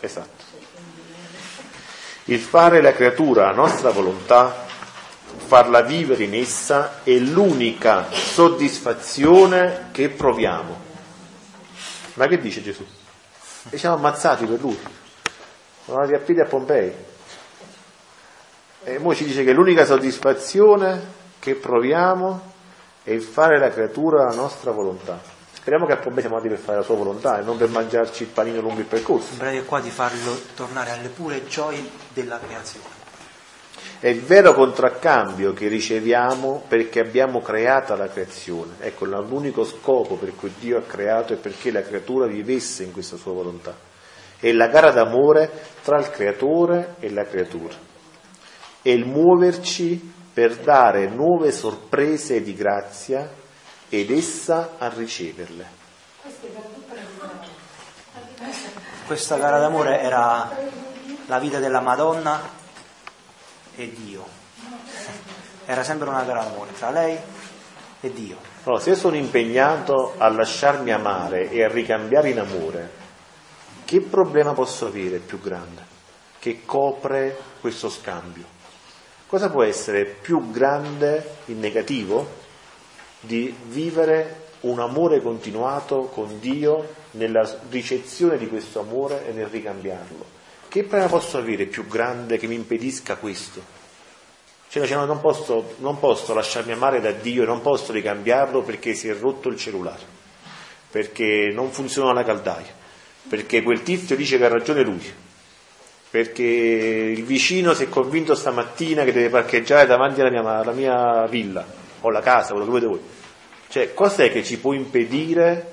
A: Esatto. Il fare la creatura a nostra volontà, farla vivere in essa, è l'unica soddisfazione che proviamo. Ma che dice Gesù? E siamo ammazzati per lui. Sono andati a piedi a Pompei. E ora ci dice che l'unica soddisfazione che proviamo è il fare la creatura a nostra volontà. Speriamo che a Pompei siamo andati per fare la sua volontà e non per mangiarci il panino lungo il percorso.
C: In pratica qua di farlo tornare alle pure gioie della creazione.
A: È il vero contraccambio che riceviamo perché abbiamo creata la creazione. Ecco, l'unico scopo per cui Dio ha creato è perché la creatura vivesse in questa sua volontà. È la gara d'amore tra il creatore e la creatura. È il muoverci per dare nuove sorprese di grazia ed essa a riceverle.
C: Questa gara d'amore era la vita della Madonna e Dio. Era sempre una gara d'amore tra lei e Dio.
A: Allora, se sono impegnato a lasciarmi amare e a ricambiare in amore, che problema posso avere più grande che copre questo scambio? Cosa può essere più grande in negativo di vivere un amore continuato con Dio nella ricezione di questo amore e nel ricambiarlo? Che problema posso avere più grande che mi impedisca questo? Cioè, cioè, non, posso, non posso lasciarmi amare da Dio, non posso ricambiarlo perché si è rotto il cellulare, perché non funziona la caldaia, perché quel tizio dice che ha ragione lui, perché il vicino si è convinto stamattina che deve parcheggiare davanti alla mia, alla mia villa o la casa, quello che volete voi. Cioè, cos'è che ci può impedire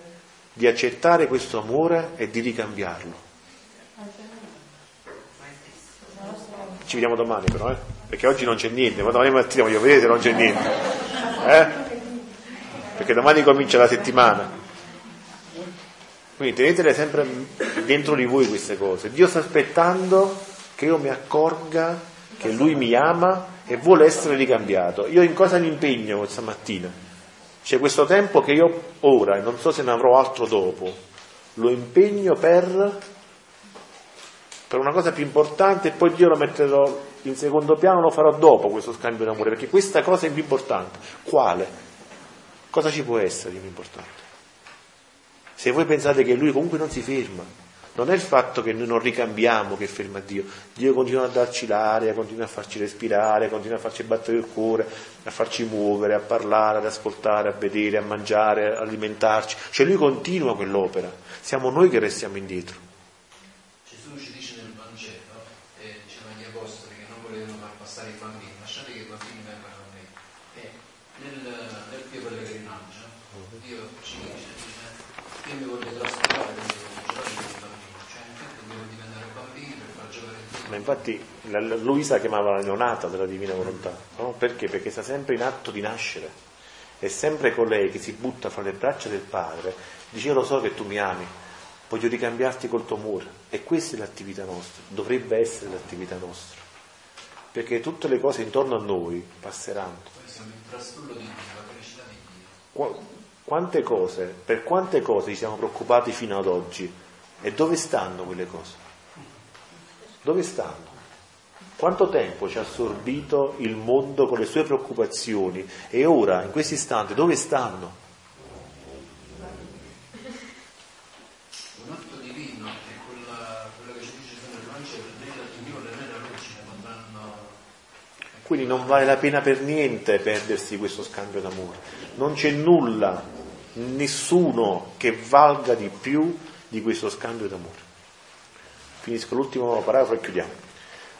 A: di accettare questo amore e di ricambiarlo? Ci vediamo domani però, eh? perché oggi non c'è niente, ma domani mattina voglio vedere se non c'è niente. Eh? Perché domani comincia la settimana. Quindi tenetele sempre dentro di voi queste cose. Dio sta aspettando che io mi accorga che Lui mi ama e vuole essere ricambiato. Io in cosa mi impegno questa mattina? C'è questo tempo che io ora, e non so se ne avrò altro dopo, lo impegno per, per una cosa più importante e poi Dio lo metterò in secondo piano, lo farò dopo questo scambio d'amore, perché questa cosa è più importante. Quale? Cosa ci può essere di più importante? Se voi pensate che lui comunque non si ferma, non è il fatto che noi non ricambiamo che ferma Dio, Dio continua a darci l'aria, continua a farci respirare, continua a farci battere il cuore, a farci muovere, a parlare, ad ascoltare, a vedere, a mangiare, a alimentarci, cioè lui continua quell'opera, siamo noi che restiamo indietro.
E: Gesù ci dice nel Vangelo, e diceva agli apostoli che non volevano far passare i bambini, lasciate che i bambini vengano a me. E nel, nel Pio Pellegrinaggio Dio ci dice, dice, io mi voglio trasformare per giocare con i bambini, cioè infatti devo diventare bambini per far giocare Dio.
A: Ma infatti la, Luisa chiamava la neonata della divina volontà, no? Perché? Perché sta sempre in atto di nascere, è sempre colei che si butta fra le braccia del padre, dice io lo so che tu mi ami, voglio ricambiarti col tuo amore e questa è l'attività nostra, dovrebbe essere l'attività nostra, perché tutte le cose intorno a noi passeranno.
E: Di Dio, la di Dio.
A: Quante cose, per quante cose ci siamo preoccupati fino ad oggi e dove stanno quelle cose? Dove stanno? Quanto tempo ci ha assorbito il mondo con le sue preoccupazioni e ora, in questo istante, dove stanno? Quindi non vale la pena per niente perdersi questo scambio d'amore. Non c'è nulla, nessuno che valga di più di questo scambio d'amore. Finisco l'ultimo paragrafo e chiudiamo.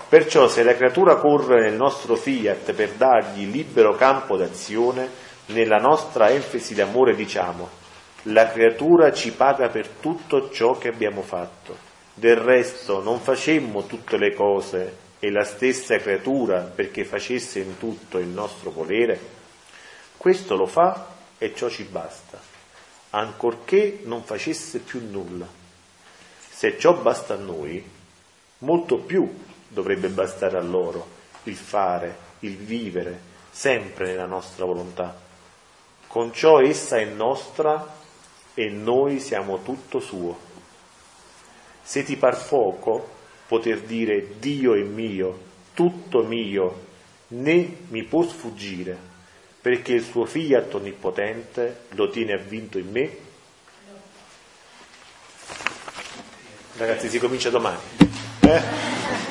A: Perciò se la creatura corre nel nostro fiat per dargli libero campo d'azione, nella nostra enfasi d'amore diciamo, la creatura ci paga per tutto ciò che abbiamo fatto. Del resto non facemmo tutte le cose e la stessa creatura perché facesse in tutto il nostro volere? Questo lo fa e ciò ci basta, ancorché non facesse più nulla. Se ciò basta a noi, molto più dovrebbe bastare a loro il fare, il vivere, sempre nella nostra volontà. Con ciò essa è nostra e noi siamo tutto suo. Se ti par poco poter dire Dio è mio, tutto mio, né mi può sfuggire, perché il suo fiat onnipotente lo tiene avvinto in me? Ragazzi, si comincia domani. Eh?